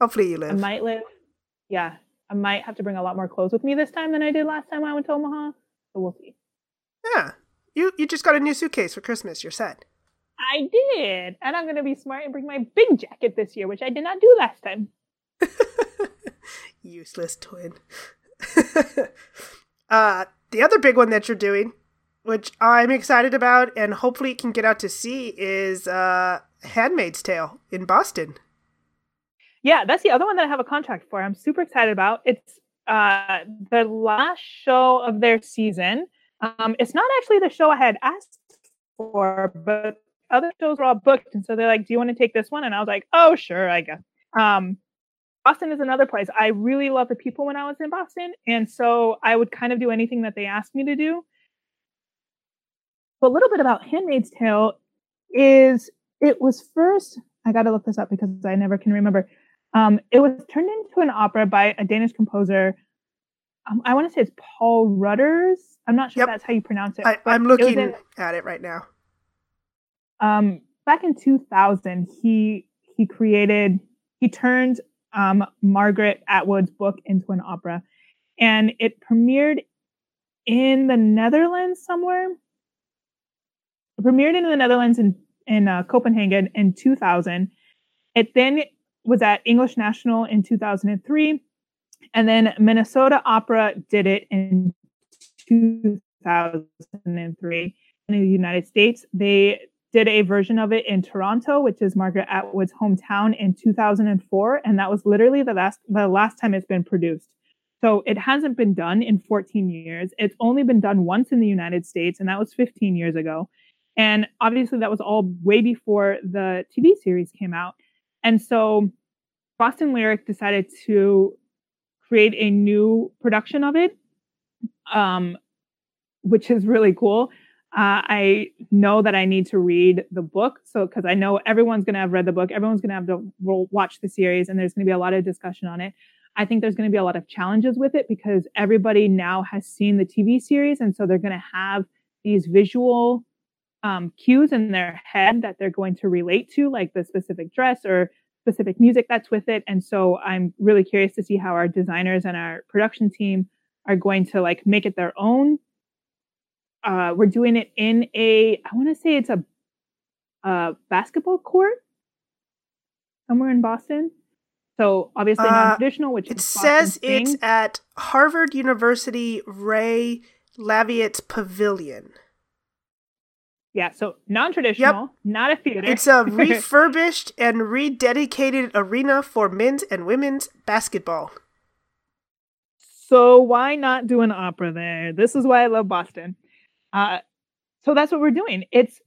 Hopefully, you live. I might live. Yeah, I might have to bring a lot more clothes with me this time than I did last time I went to Omaha. So we'll see. Yeah, you you just got a new suitcase for Christmas. You're set. I did, and I'm going to be smart and bring my big jacket this year, which I did not do last time. [LAUGHS] Useless twin. [LAUGHS] uh, the other big one that you're doing, which I'm excited about, and hopefully can get out to see, is uh, *Handmaid's Tale* in Boston. Yeah, that's the other one that I have a contract for. I'm super excited about. It's uh, the last show of their season. Um, it's not actually the show I had asked for, but other shows were all booked, and so they're like, "Do you want to take this one?" And I was like, "Oh, sure, I guess." Um, Boston is another place. I really love the people when I was in Boston, and so I would kind of do anything that they asked me to do. But a little bit about *Handmaid's Tale* is it was first. I got to look this up because I never can remember. Um, it was turned into an opera by a Danish composer. Um, I want to say it's Poul Ruders. I'm not sure Yep. if that's how you pronounce it. I, but I'm it looking in- at it right now. um, back in 2000, he he created he turned um, Margaret Atwood's book into an opera, and it premiered in the Netherlands somewhere. Premiered in the Netherlands in in uh, Copenhagen in 2000. It then was at English National in 2003, and then Minnesota Opera did it in 2003 in the United States. They did a version of it in Toronto, which is Margaret Atwood's hometown in 2004, and that was literally the last the last time it's been produced. So it hasn't been done in 14 years. It's only been done once in the United States, and that was 15 years ago. And obviously, that was all way before the TV series came out. And so Boston Lyric decided to create a new production of it, um, which is really cool. Uh, I know that I need to read the book. So, because I know everyone's going to have read the book, everyone's going to have to watch the series, and there's going to be a lot of discussion on it. I think there's going to be a lot of challenges with it because everybody now has seen the TV series. And so they're going to have these visual um, cues in their head that they're going to relate to, like the specific dress or specific music that's with it. And so I'm really curious to see how our designers and our production team are going to like make it their own. Uh, we're doing it in a, I want to say it's a, a basketball court somewhere in Boston. So obviously uh, non-traditional, which it says it's at Harvard University Ray Laviette Pavilion. Yeah, so non-traditional, yep. not a theater. It's a [LAUGHS] refurbished and rededicated arena for men's and women's basketball. So why not do an opera there? This is why I love Boston. Uh, so that's what we're doing. It's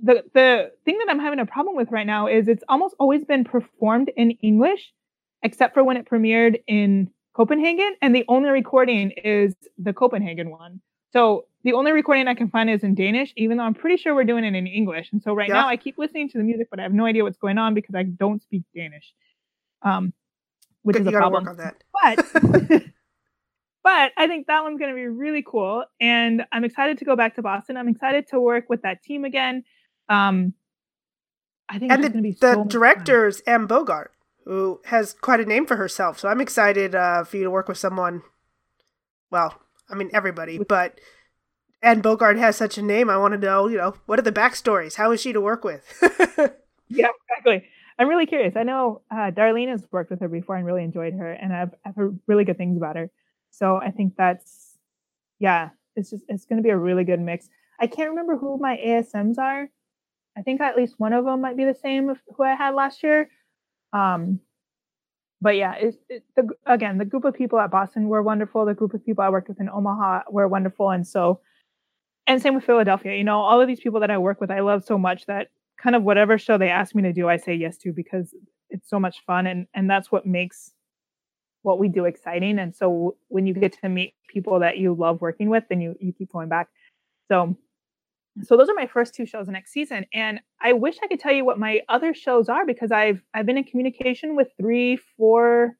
the the thing that I'm having a problem with right now is it's almost always been performed in English, except for when it premiered in Copenhagen, and the only recording is the Copenhagen one. So the only recording I can find is in Danish, even though I'm pretty sure we're doing it in English. And so right yeah. now I keep listening to the music, but I have no idea what's going on because I don't speak Danish. Um, which Good, is a problem. But [LAUGHS] but I think that one's going to be really cool, and I'm excited to go back to Boston. I'm excited to work with that team again. Um, I think and the, the so directors Anne Bogart, who has quite a name for herself. So I'm excited uh, for you to work with someone. Well, I mean everybody, but Anne Bogart has such a name. I want to know, you know, what are the backstories? How is she to work with? [LAUGHS] yeah, exactly. I'm really curious. I know uh, Darlene has worked with her before and really enjoyed her, and I've, I've heard really good things about her. So I think that's, yeah, it's just it's going to be a really good mix. I can't remember who my ASMs are. I think at least one of them might be the same of who I had last year. Um, but yeah, it, it, the, again, the group of people at Boston were wonderful. The group of people I worked with in Omaha were wonderful, and so and same with Philadelphia. You know, all of these people that I work with, I love so much that kind of whatever show they ask me to do, I say yes to because it's so much fun and and that's what makes what we do exciting. And so when you get to meet people that you love working with, then you you keep going back. So so those are my first two shows next season and i wish i could tell you what my other shows are because i've i've been in communication with three four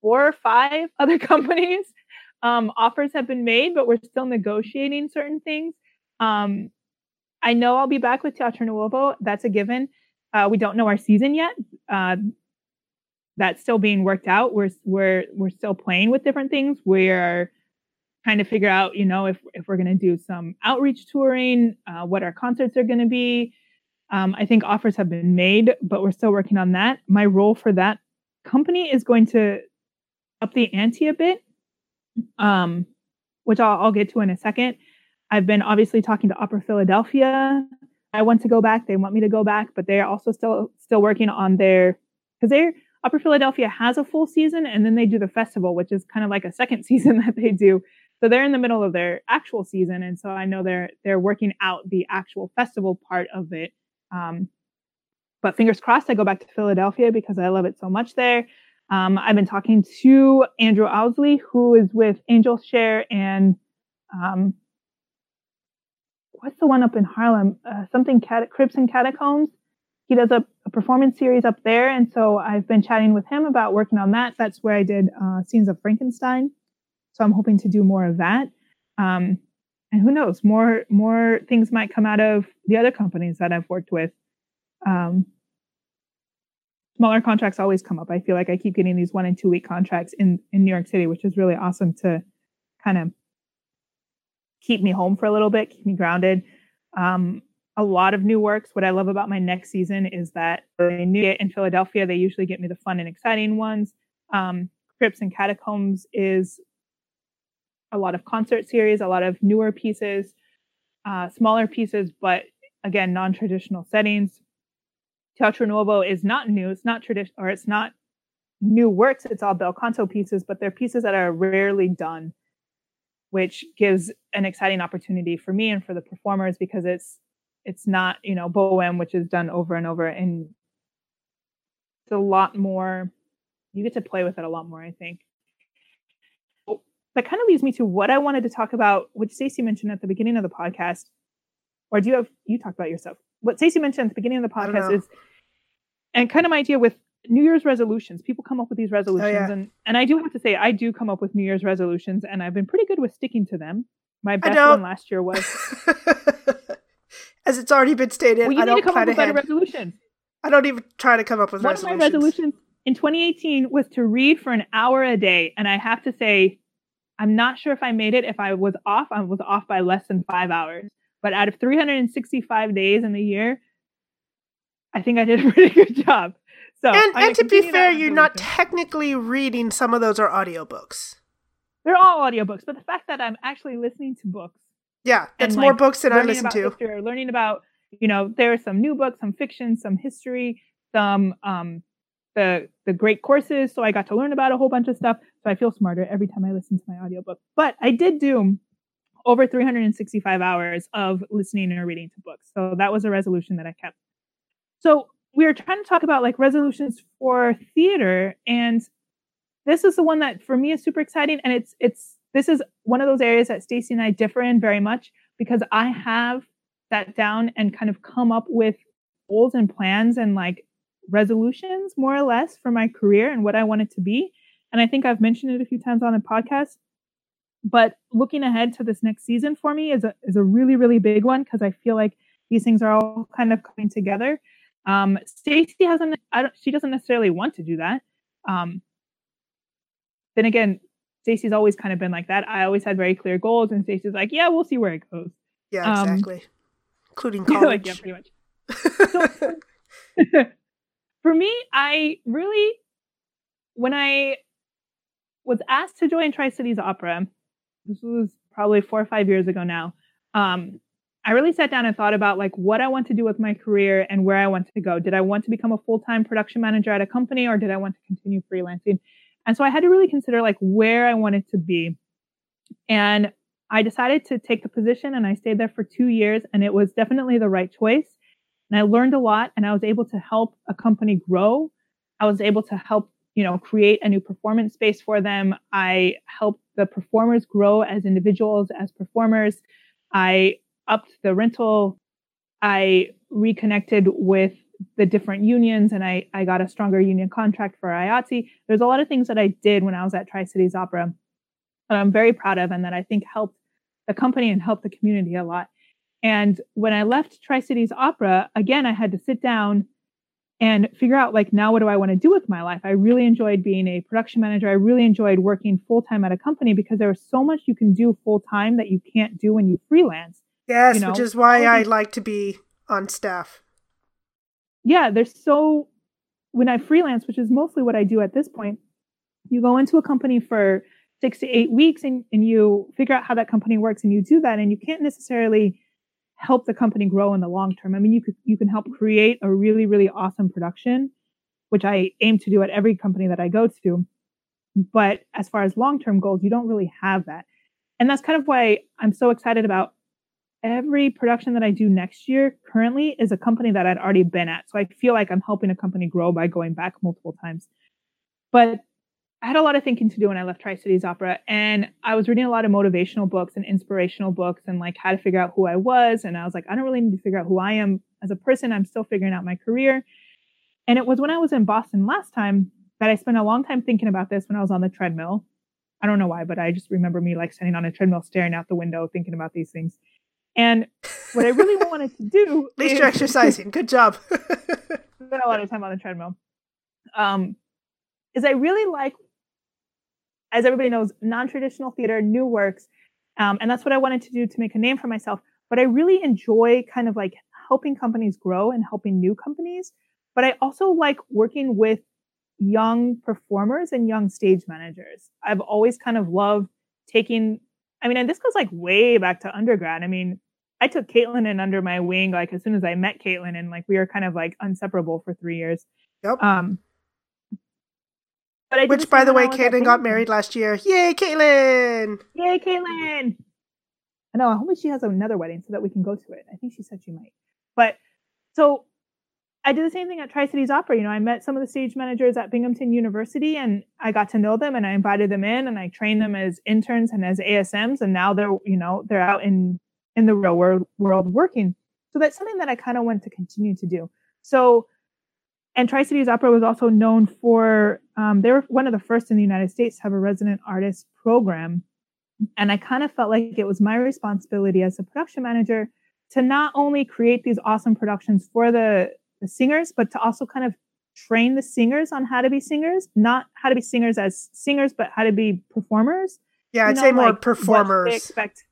four or five [LAUGHS] other companies um, offers have been made, but we're still negotiating certain things. Um, I know I'll be back with Teatro Nuovo. That's a given. Uh, we don't know our season yet. Uh, that's still being worked out. We're we're we're still playing with different things. We're trying to figure out, you know, if if we're going to do some outreach touring, uh, what our concerts are going to be. Um, I think offers have been made, but we're still working on that. My role for that company is going to up the ante a bit um, which I'll, I'll get to in a second. I've been obviously talking to Opera Philadelphia. I want to go back. They want me to go back, but they're also still still working on their because they're Opera Philadelphia has a full season and then they do the festival, which is kind of like a second [LAUGHS] season that they do. So they're in the middle of their actual season, and so I know they're they're working out the actual festival part of it. Um, but fingers crossed, I go back to Philadelphia because I love it so much there. Um, I've been talking to Andrew Ousley, who is with Angel Share and um, what's the one up in Harlem? Uh, something cat- Crypts and Catacombs. He does a, a, performance series up there, and so I've been chatting with him about working on that. That's where I did uh, scenes of Frankenstein. So I'm hoping to do more of that. Um, and who knows, more more things might come out of the other companies that I've worked with. Um, smaller contracts always come up. I feel like I keep getting these one and two week contracts in in New York City, which is really awesome to kind of keep me home for a little bit, keep me grounded. Um, a lot of new works. What I love about my next season is that it in Philadelphia. They usually get me the fun and exciting ones. Um, Crypts and Catacombs is a lot of concert series, a lot of newer pieces, uh, smaller pieces, but again, non-traditional settings. Teatro Nuovo is not new. It's not traditional, or it's not new works. It's all bel canto pieces, but they're pieces that are rarely done, which gives an exciting opportunity for me and for the performers because it's it's not you know Bohème, which is done over and over and it's a lot more. You get to play with it a lot more, I think. That kind of leads me to what I wanted to talk about, which Stacey mentioned at the beginning of the podcast. Or do you have you talked about yourself? What Stacey mentioned at the beginning of the podcast is, and kind of my idea with New Year's resolutions. People come up with these oh, resolutions, oh, yeah. and and I do have to say I do come up with New Year's resolutions, and I've been pretty good with sticking to them. My best one last year was, [LAUGHS] as it's already been stated, well, you I need don't to come up with ahead. better resolutions. I don't even try to come up with one resolutions. of my resolutions in 2018 was to read for an hour a day, and I have to say, I'm not sure if I made it. If I was off, I was off by less than five hours. But out of 365 days in the year, I think I did a [LAUGHS] pretty good job. So, and, and to be fair, you're not technically reading. Some of those are audiobooks. They're all audiobooks, but the fact that I'm actually listening to books. Yeah, that's more like, books than I listen to. History, learning about, you know, there are some new books, some fiction, some history, some um the the great courses. So I got to learn about a whole bunch of stuff. So I feel smarter every time I listen to my audiobook. But I did do over 365 hours of listening or reading to books. So that was a resolution that I kept. So we were trying to talk about like resolutions for theater and this is the one that for me is super exciting and it's it's this is one of those areas that Stacy and I differ in very much because I have sat down and kind of come up with goals and plans and like resolutions more or less for my career and what I want it to be. And I think I've mentioned it a few times on the podcast. But looking ahead to this next season for me is a is a really, really big one because I feel like these things are all kind of coming together. Um, Stacey hasn't, I don't, she doesn't necessarily want to do that. Um, then again, Stacy's always kind of been like that. I always had very clear goals, and Stacy's like, "Yeah, we'll see where it goes." Yeah, um, exactly. Including college. [LAUGHS] like, yeah, pretty much. [LAUGHS] so, [LAUGHS] for me, I really, when I was asked to join Tri Cities Opera, this was probably four or five years ago now. Um, I really sat down and thought about like what I want to do with my career and where I want to go. Did I want to become a full-time production manager at a company or did I want to continue freelancing? And so I had to really consider like where I wanted to be. And I decided to take the position and I stayed there for 2 years and it was definitely the right choice. And I learned a lot and I was able to help a company grow. I was able to help, you know, create a new performance space for them. I helped the performers grow as individuals, as performers. I upped the rental. I reconnected with the different unions and I, I got a stronger union contract for IATSE. There's a lot of things that I did when I was at Tri Cities Opera that I'm very proud of and that I think helped the company and helped the community a lot. And when I left Tri Cities Opera, again, I had to sit down and figure out like now what do I want to do with my life? I really enjoyed being a production manager. I really enjoyed working full time at a company because there was so much you can do full time that you can't do when you freelance. Yes, you know? which is why I like to be on staff. Yeah, there's so when I freelance, which is mostly what I do at this point, you go into a company for six to eight weeks and, and you figure out how that company works and you do that and you can't necessarily help the company grow in the long term. I mean, you could you can help create a really, really awesome production, which I aim to do at every company that I go to. But as far as long-term goals, you don't really have that. And that's kind of why I'm so excited about every production that I do next year currently is a company that I'd already been at. So I feel like I'm helping a company grow by going back multiple times. But I had a lot of thinking to do when I left Tri Cities Opera, and I was reading a lot of motivational books and inspirational books and like how to figure out who I was. And I was like, I don't really need to figure out who I am as a person. I'm still figuring out my career. And it was when I was in Boston last time that I spent a long time thinking about this when I was on the treadmill. I don't know why, but I just remember me like standing on a treadmill, staring out the window, thinking about these things. And what I really wanted to do [LAUGHS] At least you're exercising. Good job. [LAUGHS] spent a lot of time on the treadmill. Um, is I really like, as everybody knows, non-traditional theater, new works, um, and that's what I wanted to do to make a name for myself. But I really enjoy kind of like helping companies grow and helping new companies. But I also like working with young performers and young stage managers. I've always kind of loved taking I mean, and this goes like way back to undergrad. I mean, I took Caitlin in under my wing like as soon as I met Caitlin, and like we were kind of like inseparable for three years. Yep. Um. But Which, by the way, Caitlin got married last year. Yay, Caitlin! Yay, Caitlin! I know. I hope she has another wedding so that we can go to it. I think she said she might. But so I did the same thing at Tri Cities Opera. You know, I met some of the stage managers at Binghamton University and I got to know them and I invited them in and I trained them as interns and as ASMs. And now they're, you know, they're out in, in the real world, world working. So that's something that I kind of want to continue to do. So, and Tri Cities Opera was also known for, um, they were one of the first in the United States to have a resident artist program. And I kind of felt like it was my responsibility as a production manager to not only create these awesome productions for the the singers, but to also kind of train the singers on how to be singers, not how to be singers as singers, but how to be performers. Yeah, I'd say more like, performers. expect?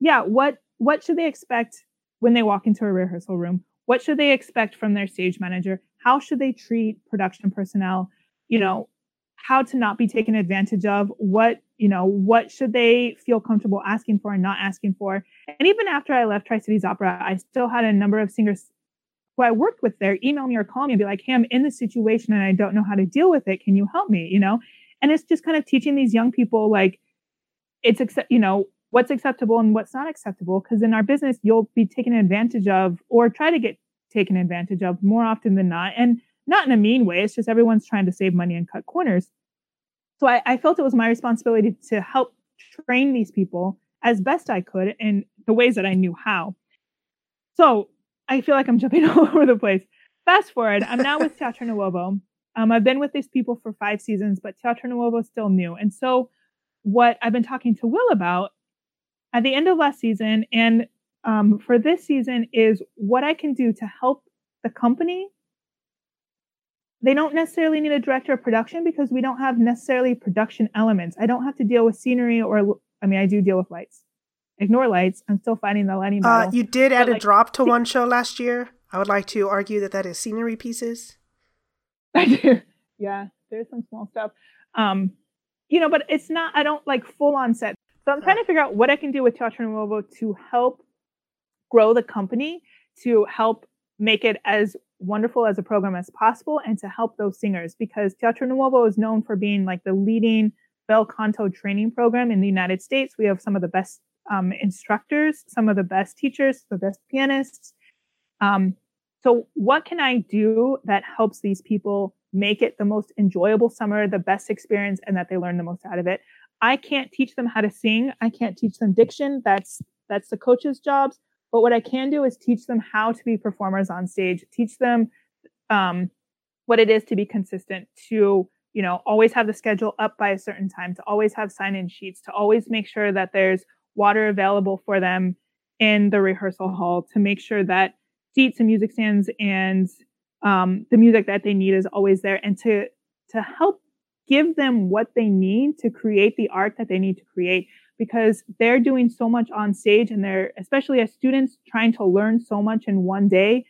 Yeah, what what should they expect when they walk into a rehearsal room? What should they expect from their stage manager? How should they treat production personnel? You know, how to not be taken advantage of? What, you know, what should they feel comfortable asking for and not asking for? And even after I left Tri Cities Opera, I still had a number of singers who I worked with there email me or call me and be like, hey, I'm in this situation and I don't know how to deal with it. Can you help me? You know? And it's just kind of teaching these young people like it's accept, you know, what's acceptable and what's not acceptable. Cause in our business, you'll be taken advantage of or try to get taken advantage of more often than not. And not in a mean way. It's just everyone's trying to save money and cut corners. So I, I felt it was my responsibility to help train these people as best I could in the ways that I knew how. So I feel like I'm jumping [LAUGHS] all over the place. Fast forward, I'm now with [LAUGHS] Teatro Nuovo. Um, I've been with these people for five seasons, but Teatro Nuovo is still new. And so, what I've been talking to Will about at the end of last season and um, for this season is what I can do to help the company. They don't necessarily need a director of production because we don't have necessarily production elements. I don't have to deal with scenery or, I mean, I do deal with lights ignore lights. I'm still fighting the lighting uh, battle. Uh, you did add but, a like, drop to one show last year. I would like to argue that that is scenery pieces. [LAUGHS] I do. Yeah, there's some small stuff. Um, you know, but it's not. I don't like full on set. So I'm trying to figure out what I can do with Teatro Nuovo to help grow the company, to help make it as wonderful as a program as possible, and to help those singers because Teatro Nuovo is known for being like the leading bel canto training program in the United States. We have some of the best um, instructors, some of the best teachers, the best pianists. Um, so, what can I do that helps these people make it the most enjoyable summer, the best experience, and that they learn the most out of it? I can't teach them how to sing. I can't teach them diction. That's that's the coach's jobs. But what I can do is teach them how to be performers on stage. Teach them um, what it is to be consistent. To you know always have the schedule up by a certain time. To always have sign-in sheets. To always make sure that there's water available for them in the rehearsal hall to make sure that seats and music stands and um, the music that they need is always there and to to help give them what they need to create the art that they need to create because they're doing so much on stage and they're especially as students trying to learn so much in one day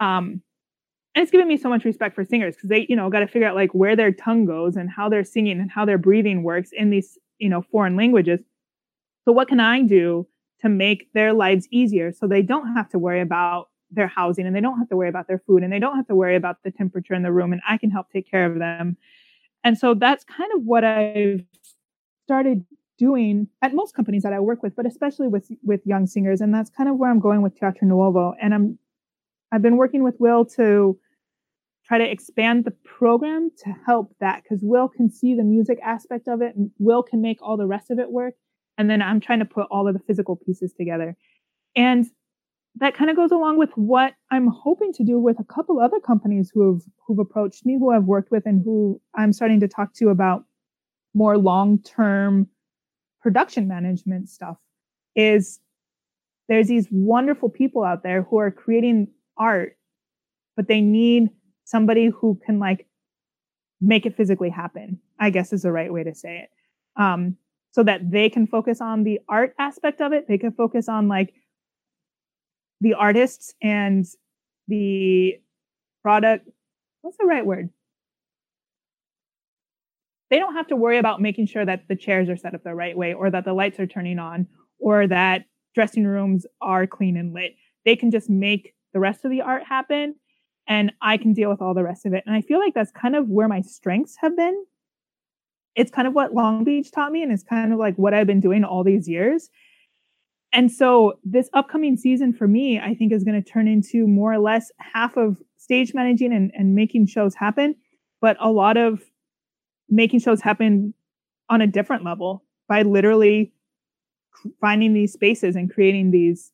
um, and it's given me so much respect for singers because they you know got to figure out like where their tongue goes and how they're singing and how their breathing works in these you know foreign languages so what can I do to make their lives easier so they don't have to worry about their housing and they don't have to worry about their food and they don't have to worry about the temperature in the room and I can help take care of them. And so that's kind of what I've started doing at most companies that I work with, but especially with with young singers. And that's kind of where I'm going with Teatro Nuovo. And I'm I've been working with Will to try to expand the program to help that because Will can see the music aspect of it Will can make all the rest of it work. And then I'm trying to put all of the physical pieces together. And that kind of goes along with what I'm hoping to do with a couple other companies who have who've approached me, who I've worked with, and who I'm starting to talk to about more long-term production management stuff. Is there's these wonderful people out there who are creating art, but they need somebody who can like make it physically happen. I guess is the right way to say it. Um, so that they can focus on the art aspect of it. They can focus on like the artists and the product. What's the right word? They don't have to worry about making sure that the chairs are set up the right way or that the lights are turning on or that dressing rooms are clean and lit. They can just make the rest of the art happen and I can deal with all the rest of it. And I feel like that's kind of where my strengths have been it's kind of what Long Beach taught me, and it's kind of like what I've been doing all these years. and so this upcoming season for me, I think is going to turn into more or less half of stage managing and, and making shows happen, but a lot of making shows happen on a different level by literally finding these spaces and creating these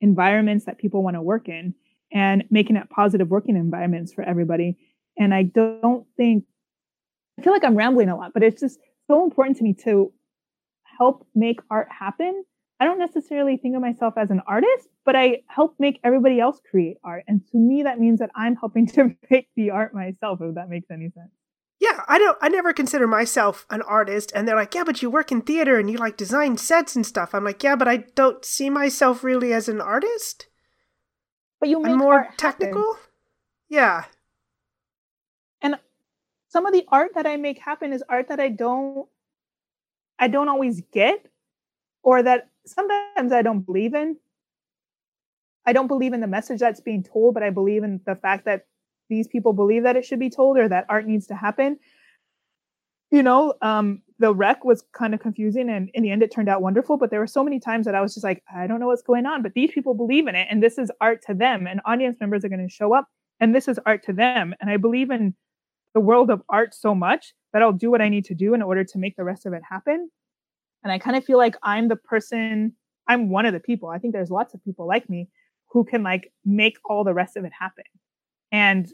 environments that people want to work in and making it positive working environments for everybody. And I don't think, I feel like I'm rambling a lot, but it's just so important to me to help make art happen. I don't necessarily think of myself as an artist, but I help make everybody else create art. And to me, that means that I'm helping [LAUGHS] to make the art myself, if that makes any sense. Yeah, I don't I never consider myself an artist and they're like, "Yeah, but you work in theater and you like design sets and stuff." I'm like, "Yeah, but I don't see myself really as an artist." But you make I'm more technical? happen. Yeah. And some of the art that I make happen is art that I don't I don't always get or that sometimes I don't believe in. I don't believe in the message that's being told, but I believe in the fact that these people believe that it should be told or that art needs to happen. You know, um, the rec was kind of confusing and in the end it turned out wonderful, but there were so many times that I was just like, I don't know what's going on, but these people believe in it and this is art to them and audience members are going to show up and this is art to them. And I believe in the world of art so much that I'll do what I need to do in order to make the rest of it happen. And I kind of feel like I'm the person, I'm one of the people. I think there's lots of people like me who can like make all the rest of it happen. And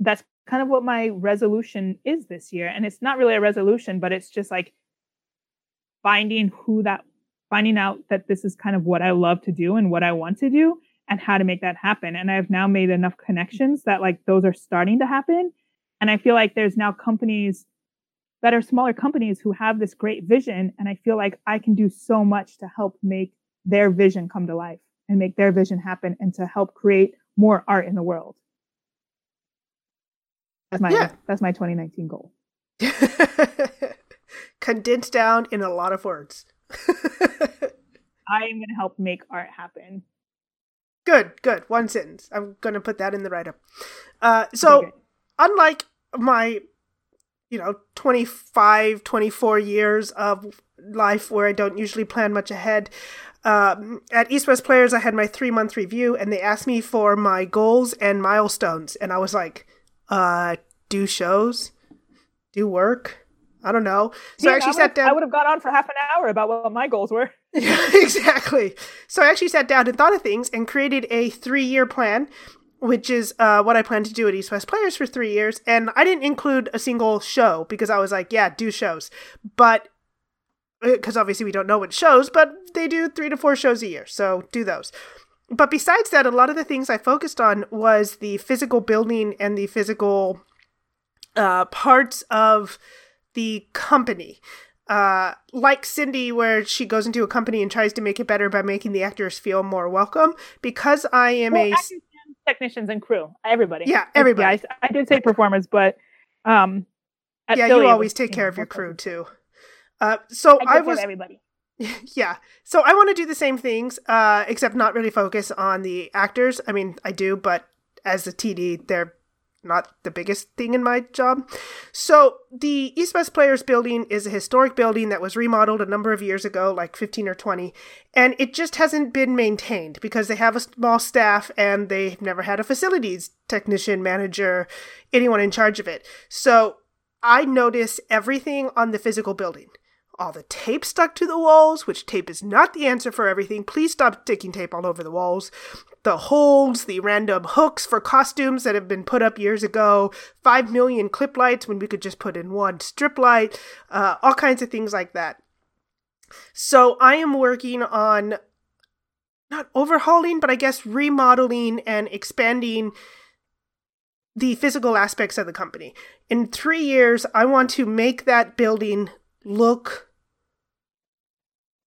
that's kind of what my resolution is this year. And it's not really a resolution, but it's just like finding who that, finding out that this is kind of what I love to do and what I want to do and how to make that happen. And I've now made enough connections that like those are starting to happen. And I feel like there's now companies that are smaller companies who have this great vision. And I feel like I can do so much to help make their vision come to life and make their vision happen and to help create more art in the world. That's my Yeah. that's my 2019 goal. [LAUGHS] Condensed down in a lot of words. [LAUGHS] I am going to help make art happen. good, good. One sentence. I'm going to put that in the write up. Uh, so, unlike my, you know, 25, 24 years of life where I don't usually plan much ahead, um, at East West Players, I had my three month review and they asked me for my goals and milestones. And I was like, uh, do shows? Do work? I don't know. So I actually would've- sat down. I would have gone on for half an hour about what my goals were. Yeah, [LAUGHS] exactly. So I actually sat down and thought of things and created a three year plan, which is uh, what I plan to do at East West Players for three years. And I didn't include a single show because I was like, yeah, do shows. But because obviously we don't know what shows, but they do three to four shows a year. So do those. But besides that, a lot of the things I focused on was the physical building and the physical uh, parts of the company uh, like Cindy, where she goes into a company and tries to make it better by making the actors feel more welcome. Because I am Well, a actors technicians and crew, everybody. Yeah, everybody. Yeah, I, I did say performers, but um, yeah, Philly, you always take care of your crew too. Uh, so I, I took care of was everybody. [LAUGHS] yeah. So I want to do the same things, uh, except not really focus on the actors. I mean, I do, but as a TD, they're not the biggest thing in my job. So the East West Players building is a historic building that was remodeled a number of years ago, like 15 or 20, and it just hasn't been maintained because they have a small staff and they've never had a facilities technician, manager, anyone in charge of it. So I notice everything on the physical building all the tape stuck to the walls, which tape is not the answer for everything. Please stop sticking tape all over the walls. The holds, the random hooks for costumes that have been put up years ago, five million clip lights when we could just put in one strip light, uh, all kinds of things like that. So I am working on not overhauling, but I guess remodeling and expanding the physical aspects of the company. In three years, I want to make that building look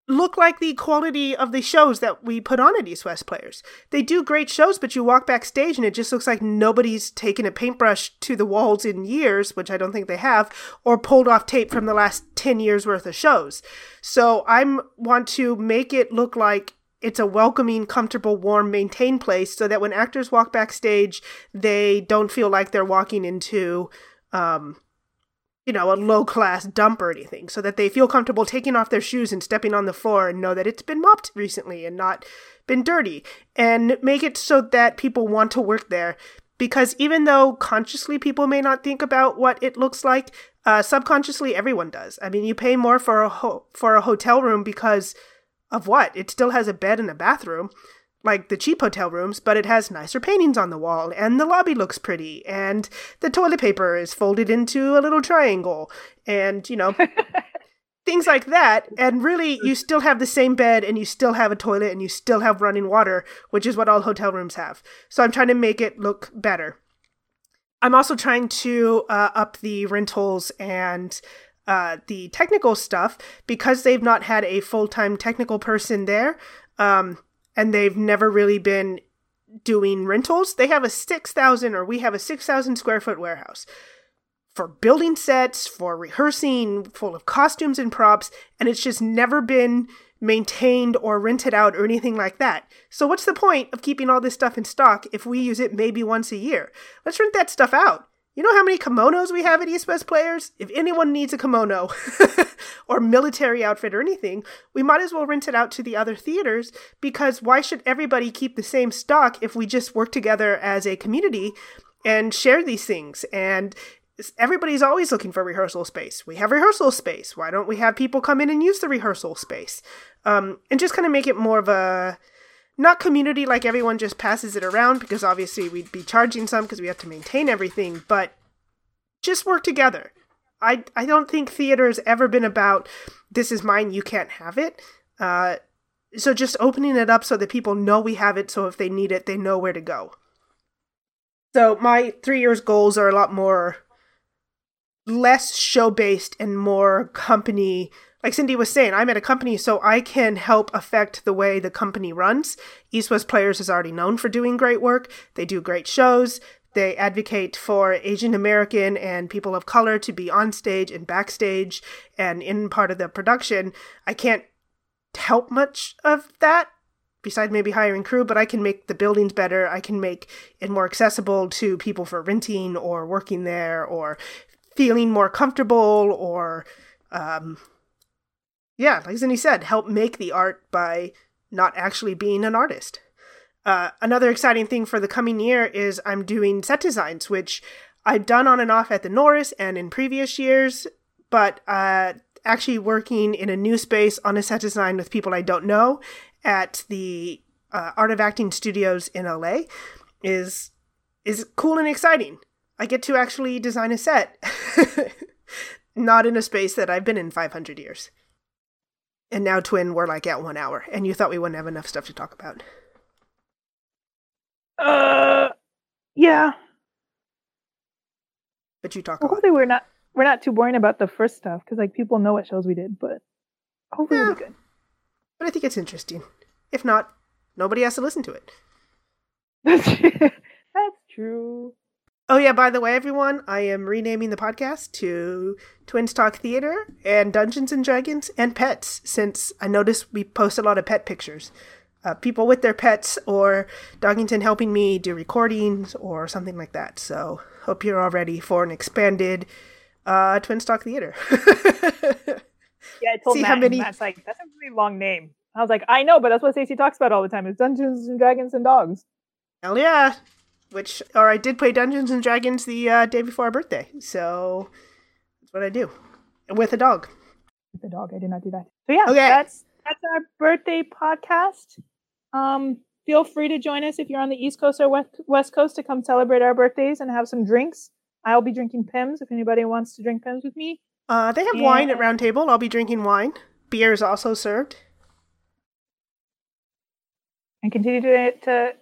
look like the quality of the shows that we put on at East West Players. They do great shows, but you walk backstage and it just looks like nobody's taken a paintbrush to the walls in years, which I don't think they have, or pulled off tape from the last 10 years worth of shows. So I'm want to make it look like it's a welcoming, comfortable, warm, maintained place so that when actors walk backstage, they don't feel like they're walking into um you know, a low class dump or anything, so that they feel comfortable taking off their shoes and stepping on the floor and know that it's been mopped recently and not been dirty. And make it so that people want to work there. Because even though consciously people may not think about what it looks like, uh, subconsciously everyone does. I mean, you pay more for a ho- for a hotel room because of what? It still has a bed and a bathroom like the cheap hotel rooms, but it has nicer paintings on the wall, and the lobby looks pretty, and the toilet paper is folded into a little triangle, and you know, [LAUGHS] things like that. And really, you still have the same bed, and you still have a toilet, and you still have running water, which is what all hotel rooms have. So I'm trying to make it look better. I'm also trying to uh, up the rentals and uh, the technical stuff because they've not had a full time technical person there. Um, and they've never really been doing rentals. They have a 6,000 or we have a 6,000 square foot warehouse for building sets, for rehearsing, full of costumes and props, and it's just never been maintained or rented out or anything like that. So what's the point of keeping all this stuff in stock if we use it maybe once a year? Let's rent that stuff out. You know how many kimonos we have at East West Players? If anyone needs a kimono [LAUGHS] or military outfit or anything, we might as well rent it out to the other theaters because why should everybody keep the same stock if we just work together as a community and share these things? And everybody's always looking for rehearsal space. We have rehearsal space. Why don't we have people come in and use the rehearsal space? Um, and just kind of make it more of a not community like everyone just passes it around because obviously we'd be charging some because we have to maintain everything, but just work together. I I don't think theater has ever been about this is mine, you can't have it. Uh, so just opening it up so that people know we have it, so if they need it, they know where to go. So my three years goals are a lot more less show based and more company like Cindy was saying, I'm at a company, so I can help affect the way the company runs. East West Players is already known for doing great work. They do great shows. They advocate for Asian American and people of color to be on stage and backstage and in part of the production. I can't help much of that besides maybe hiring crew, but I can make the buildings better. I can make it more accessible to people for renting or working there or feeling more comfortable or um, yeah, like Cindy said, help make the art by not actually being an artist. Uh, another exciting thing for the coming year is I'm doing set designs, which I've done on and off at the Norris and in previous years, but uh, actually working in a new space on a set design with people I don't know at the uh, Art of Acting Studios in LA is is cool and exciting. I get to actually design a set, [LAUGHS] not in a space that I've been in 500 years and now twin we're like at one hour and you thought we wouldn't have enough stuff to talk about. Uh yeah. But you talk well, hopefully we're not we're not too boring about the first stuff because like people know what shows we did but hopefully yeah. it'll be good. But i think it's interesting. If not nobody has to listen to it. That's [LAUGHS] true. Oh yeah, by the way, everyone, I am renaming the podcast to Twins Talk Theater and Dungeons and Dragons and Pets, since I noticed we post a lot of pet pictures. Uh, people with their pets or Doggington helping me do recordings or something like that. So hope you're all ready for an expanded uh, Twins Talk Theater. [LAUGHS] yeah, I told See Matt, how many... Matt's like, that's a really long name. I was like, I know, but that's what Stacey talks about all the time is Dungeons and Dragons and Dogs. Hell yeah which or I did play Dungeons and Dragons the uh, day before our birthday, so that's what I do with a dog. With a dog, I did not do that. So yeah, okay. that's that's our birthday podcast. Um, feel free to join us if you're on the East Coast or West West Coast to come celebrate our birthdays and have some drinks. I'll be drinking Pimm's if anybody wants to drink Pimm's with me. Uh, they have and... wine at Round Table. I'll be drinking wine. Beer is also served. And continue to, to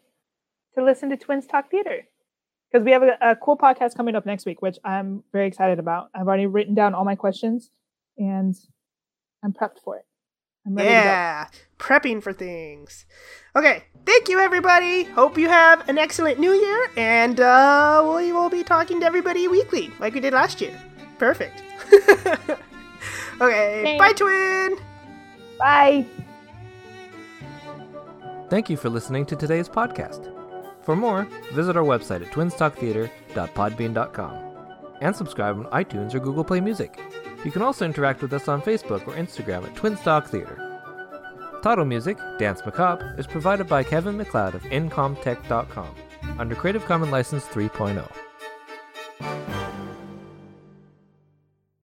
to listen to Twins Talk Theater because we have a, a, cool podcast coming up next week, which I'm very excited about. I've already written down all my questions and I'm prepped for it. yeah, prepping for things. Okay, thank you, everybody. Hope you have an excellent new year, and uh, we will be talking to everybody weekly like we did last year. Perfect. [LAUGHS] okay, Thanks. bye, twin. Bye. Thank you for listening to today's podcast. For more, visit our website at twinstalktheater.podbean.com. and subscribe on iTunes or Google Play Music. You can also interact with us on Facebook or Instagram at Twins Talk Theater. Title music, Danse Macabre, is provided by Kevin MacLeod of Incompetech.com under Creative Commons License 3.0.